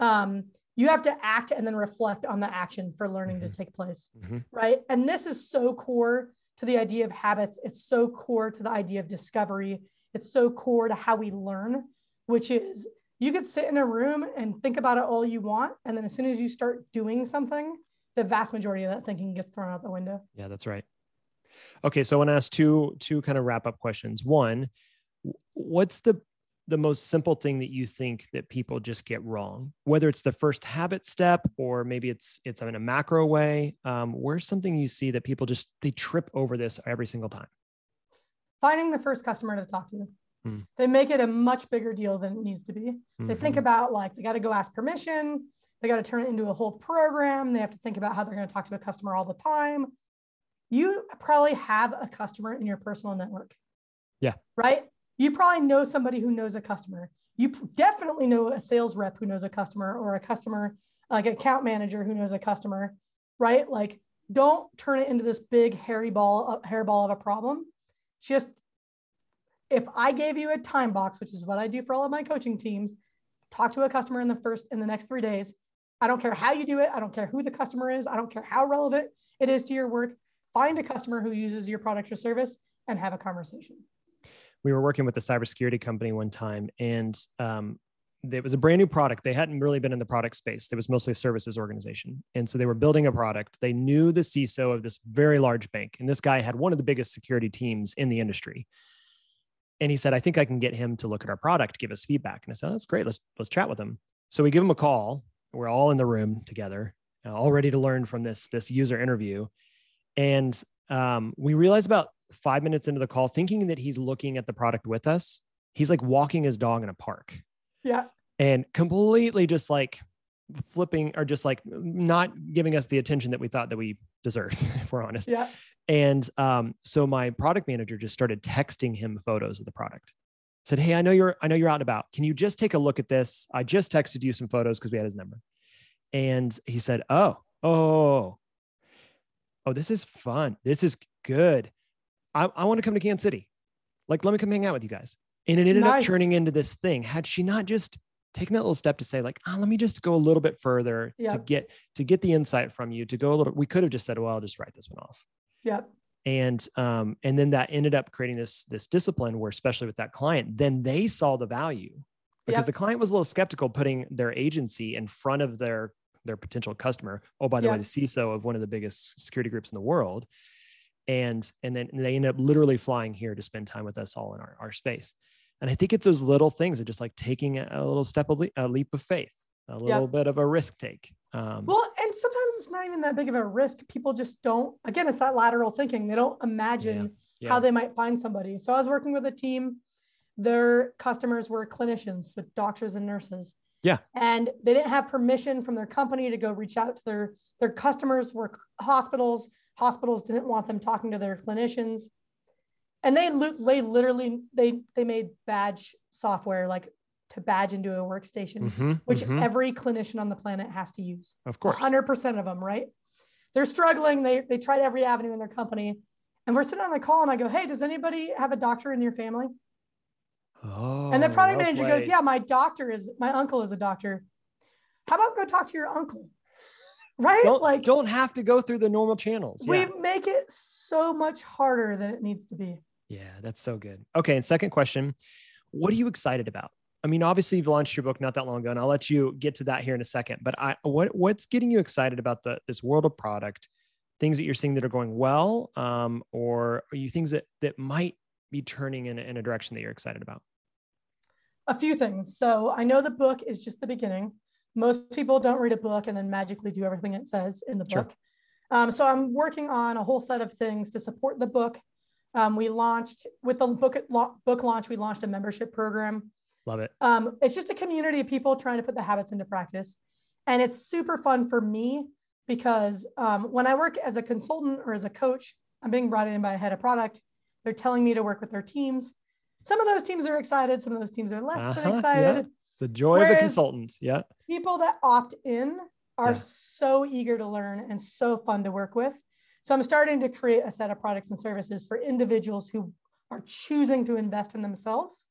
Speaker 2: um, you have to act and then reflect on the action for learning to
Speaker 1: Mhm.
Speaker 2: take place.
Speaker 1: Mhm.
Speaker 2: Right. And this is so core to the idea of habits. It's so core to the idea of discovery. It's so core to how we learn, which is you could sit in a room and think about it all you want. And then as soon as you start doing something, the vast majority of that thinking gets thrown out the window.
Speaker 1: Yeah, that's right. Okay, so I want to ask two two kind of wrap up questions. One, what's the the most simple thing that you think that people just get wrong? Whether it's the first habit step or maybe it's it's in a macro way. Um, where's something you see that people just they trip over this every single time?
Speaker 2: Finding the first customer to talk to.
Speaker 1: Hmm.
Speaker 2: They make it a much bigger deal than it needs to be. They think
Speaker 1: Mhm.
Speaker 2: about like they got to go ask permission, they got to turn it into a whole program, they have to think about how they're going to talk to a customer all the time. You probably have a customer in your personal network.
Speaker 1: Yeah.
Speaker 2: Right? You probably know somebody who knows a customer. You definitely know a sales rep who knows a customer or a customer like account manager who knows a customer, right? Like don't turn it into this big hairy ball uh, hairball of a problem. Just if I gave you a time box, which is what I do for all of my coaching teams, talk to a customer in the first in the next three days. I don't care how you do it. I don't care who the customer is. I don't care how relevant it is to your work. Find a customer who uses your product or service and have a conversation.
Speaker 1: We were working with a cybersecurity company one time and um, it was a brand new product. They hadn't really been in the product space. It was mostly a services organization. And so they were building a product. They knew the CISO of this very large bank. And this guy had one of the biggest security teams in the industry. And he said, I think I can get him to look at our product, give us feedback. And I said, oh, that's great. Let's let's chat with him. So we give him a call. We're all in the room together, uh, all ready to learn from this, this user interview. And um, we realized about five minutes into the call, thinking that he's looking at the product with us, he's like walking his dog in a park.
Speaker 2: Yeah.
Speaker 1: And completely just like flipping or just like not giving us the attention that we thought that we deserved, if we're honest.
Speaker 2: Yeah.
Speaker 1: And um, so my product manager just started texting him photos of the product. Said, "Hey, I know you're I know you're out and about. Can you just take a look at this? I just texted you some photos because we had his number." And he said, "Oh, oh, oh, this is fun. This is good. I, I want to come to Kansas City. Like, let me come hang out with you guys." And it ended
Speaker 2: Nice.
Speaker 1: up turning into this thing. Had she not just taken that little step to say, like, oh, let me just go a little bit further to get to get the insight from you, to go a little, we could have just said, well, I'll just write this one off
Speaker 2: Yep.
Speaker 1: and um, and then that ended up creating this this discipline where especially with that client then they saw the value because
Speaker 2: Yep.
Speaker 1: the client was a little skeptical putting their agency in front of their their potential customer oh by the way the ciso of one of the biggest security groups in the world and and then they end up literally flying here to spend time with us all in our, our space and i think it's those little things of just like taking a, a little step of le- a leap of faith a little bit of a risk take um,
Speaker 2: Well, and sometimes it's not even that big of a risk. People just don't, again, it's that lateral thinking. They don't imagine
Speaker 1: yeah.
Speaker 2: how they might find somebody. So I was working with a team, their customers were clinicians, so doctors and nurses.
Speaker 1: Yeah.
Speaker 2: And they didn't have permission from their company to go reach out to their their customers were hospitals. Hospitals didn't want them talking to their clinicians. And they they literally they they made badge software like to badge into a workstation,
Speaker 1: Mhm,
Speaker 2: which
Speaker 1: mhm.
Speaker 2: every clinician on the planet has to use.
Speaker 1: of course
Speaker 2: 100% of them, right? They're struggling. They, they tried every avenue in their company. And we're sitting on the call and I go, hey, does anybody have a doctor in your family?
Speaker 1: oh,
Speaker 2: and the product
Speaker 1: well
Speaker 2: manager goes, yeah, my doctor is, my uncle is a doctor. How about go talk to your uncle? Right?
Speaker 1: don't
Speaker 2: like
Speaker 1: don't have to go through the normal channels.
Speaker 2: we
Speaker 1: Yeah.
Speaker 2: make it so much harder than it needs to be.
Speaker 1: yeah, that's so good. Okay, and second question, what are you excited about? I mean, obviously you've launched your book not that long ago, and I'll let you get to that here in a second. But I what what's getting you excited about the this world of product, things that you're seeing that are going well, um, or are you things that that might be turning in in a direction that you're excited about?
Speaker 2: a few things. So I know the book is just the beginning. Most people don't read a book and then magically do everything it says in the
Speaker 1: Sure.
Speaker 2: book. Um, so I'm working on a whole set of things to support the book. Um, we launched with the book book launch. We launched a membership program.
Speaker 1: Love it.
Speaker 2: Um, it's just a community of people trying to put the habits into practice, and it's super fun for me because um, when I work as a consultant or as a coach, I'm being brought in by a head of product. They're telling me to work with their teams. Some of those teams are excited. Some of those teams are less
Speaker 1: Uh-huh,
Speaker 2: than
Speaker 1: yeah. The joy of the
Speaker 2: Whereas-
Speaker 1: consultant. Yeah.
Speaker 2: people that opt in are
Speaker 1: Yeah.
Speaker 2: so eager to learn and so fun to work with. So I'm starting to create a set of products and services for individuals who are choosing to invest in themselves.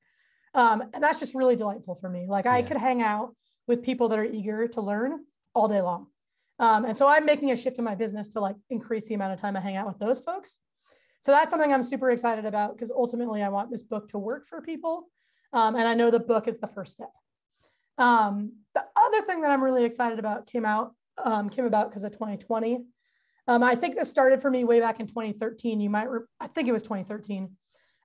Speaker 2: Um, and that's just really delightful for me. Like I
Speaker 1: Yeah.
Speaker 2: could hang out with people that are eager to learn all day long. Um, and so I'm making a shift in my business to like increase the amount of time I hang out with those folks. So that's something I'm super excited about because ultimately I want this book to work for people. Um, and I know the book is the first step. Um, the other thing that I'm really excited about came out, um, came about because of 2020. Um, I think this started for me way back in 2013. You might, re- I think it was 2013.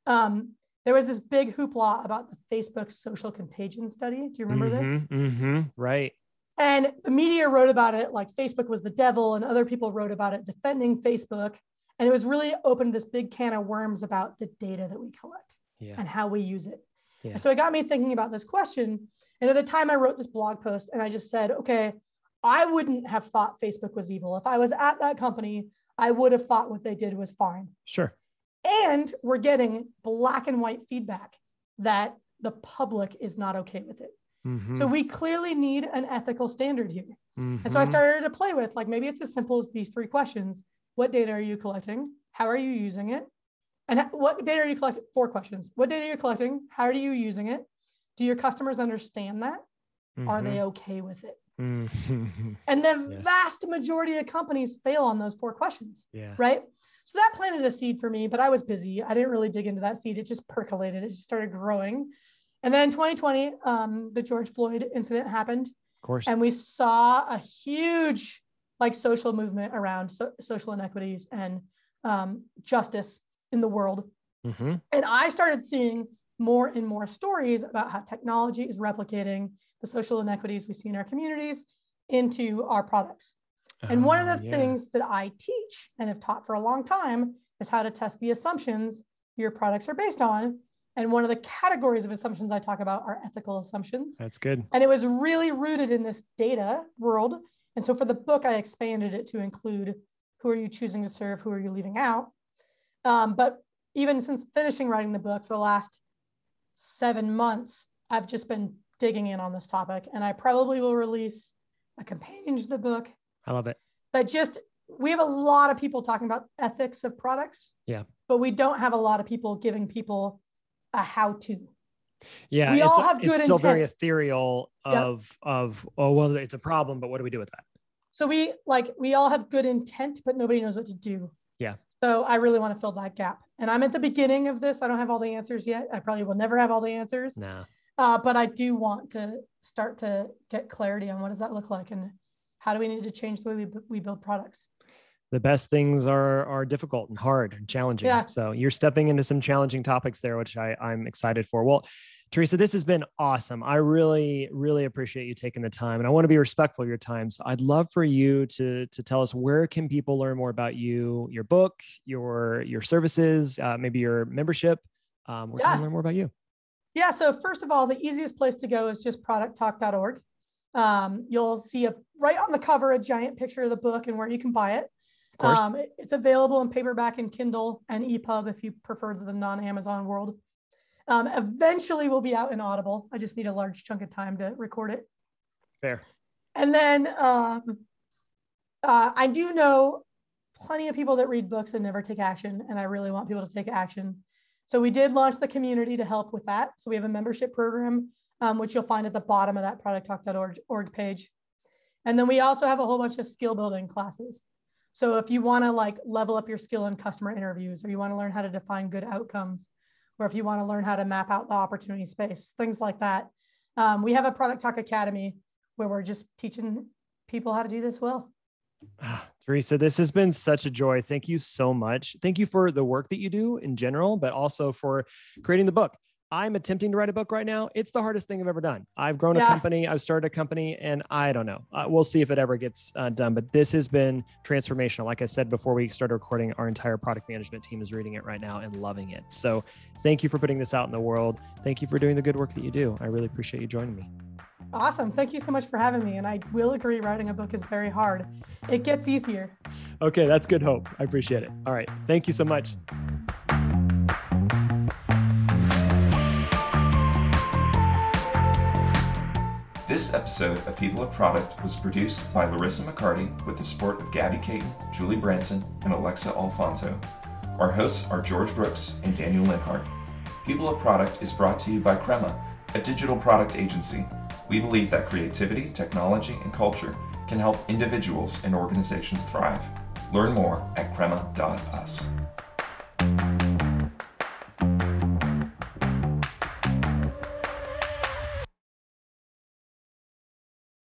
Speaker 2: Um, there was this big hoopla about the Facebook social contagion study. Do you remember this?
Speaker 1: Mm-hmm, right.
Speaker 2: And the media wrote about it like Facebook was the devil, and other people wrote about it defending Facebook. And it was really opened this big can of worms about the data that we collect
Speaker 1: Yeah.
Speaker 2: and how we use it.
Speaker 1: Yeah.
Speaker 2: And so it got me thinking about this question. And at the time, I wrote this blog post and I just said, okay, I wouldn't have thought Facebook was evil. If I was at that company, I would have thought what they did was fine.
Speaker 1: Sure.
Speaker 2: And we're getting black and white feedback that the public is not okay with it.
Speaker 1: Mhm,
Speaker 2: So we clearly need an ethical standard here. And so I
Speaker 1: mhm.
Speaker 2: started to play with like maybe it's as simple as these three questions. What data are you collecting? How are you using it? And what data are you collecting? Four questions. What data are you collecting? How are you using it? Do your customers understand that? Are they okay with it?
Speaker 1: Mhm.
Speaker 2: And the
Speaker 1: Yeah.
Speaker 2: vast majority of companies fail on those four questions,
Speaker 1: yeah.
Speaker 2: right? So that planted a seed for me, but I was busy. I didn't really dig into that seed. It just percolated. It just started growing. And then 2020, um, the George Floyd incident happened.
Speaker 1: Of course.
Speaker 2: And we saw a huge like social movement around so- social inequities and um, justice in the world.
Speaker 1: Mm-hmm.
Speaker 2: And I started seeing more and more stories about how technology is replicating the social inequities we see in our communities into our products. And one of
Speaker 1: Oh,
Speaker 2: the
Speaker 1: yeah.
Speaker 2: things that I teach and have taught for a long time is how to test the assumptions your products are based on. And one of the categories of assumptions I talk about are ethical assumptions.
Speaker 1: That's good.
Speaker 2: And it was really rooted in this data world. And so for the book, I expanded it to include who are you choosing to serve, who are you leaving out. Um, but even since finishing writing the book for the last seven months, I've just been digging in on this topic. And I probably will release a companion to the book
Speaker 1: I love it.
Speaker 2: that just we have a lot of people talking about ethics of products.
Speaker 1: Yeah.
Speaker 2: But we don't have a lot of people giving people a how to.
Speaker 1: Yeah,
Speaker 2: We
Speaker 1: it's,
Speaker 2: all have
Speaker 1: it's
Speaker 2: good
Speaker 1: still very
Speaker 2: intent.
Speaker 1: ethereal
Speaker 2: Yep.
Speaker 1: of of oh well it's a problem, but what do we do with that?
Speaker 2: So we like we all have good intent, but nobody knows what to do.
Speaker 1: Yeah.
Speaker 2: So I really want to fill that gap. And I'm at the beginning of this. I don't have all the answers yet. I probably will never have all the answers.
Speaker 1: Nah.
Speaker 2: Uh, but I do want to start to get clarity on what does that look like and how do we need to change the way we, we build products.
Speaker 1: The best things are are difficult and hard and challenging.
Speaker 2: Yeah.
Speaker 1: So you're stepping into some challenging topics there, which I, I'm excited for. Well, Teresa, this has been awesome. I really, really appreciate you taking the time, and I want to be respectful of your time. So I'd love for you to to tell us where can people learn more about you, your book, your your services, uh, maybe your membership. Um, where can
Speaker 2: Yeah.
Speaker 1: we learn more about you?
Speaker 2: Yeah. So first of all, the easiest place to go is just producttalk.org. Um, you'll see a right on the cover a giant picture of the book and where you can buy it. Um, it- it's available in paperback and Kindle and EPUB if you prefer the non-Amazon world. Um, eventually, we'll be out in Audible. I just need a large chunk of time to record it.
Speaker 1: Fair.
Speaker 2: And then um, uh, I do know plenty of people that read books and never take action, and I really want people to take action. So we did launch the community to help with that. So we have a membership program, um, which you'll find at the bottom of that producttalk.org org page. And then we also have a whole bunch of skill building classes. So if you want to like level up your skill in customer interviews, or you want to learn how to define good outcomes, or if you want to learn how to map out the opportunity space, things like that, um, we have a Product Talk Academy where we're just teaching people how to do this well.
Speaker 1: Ah, Teresa, this has been such a joy. Thank you so much. Thank you for the work that you do in general, but also for creating the book. I'm attempting to write a book right now. It's the hardest thing I've ever done. I've grown a company, I've started a company, and I don't know. Uh, we'll see if it ever gets uh, done, but this has been transformational. Like I said before we started recording, our entire product management team is reading it right now and loving it. So thank you for putting this out in the world. Thank you for doing the good work that you do. I really appreciate you joining me.
Speaker 2: Awesome. Thank you so much for having me. And I will agree, writing a book is very hard. It gets easier.
Speaker 1: Okay, that's good hope. I appreciate it. All right. Thank you so much.
Speaker 3: This episode of People of Product was produced by Larissa McCarty with the support of Gabby Caton, Julie Branson, and Alexa Alfonso. Our hosts are George Brooks and Daniel Linhart. People of Product is brought to you by Crema, a digital product agency. We believe that creativity, technology, and culture can help individuals and organizations thrive. Learn more at crema.us.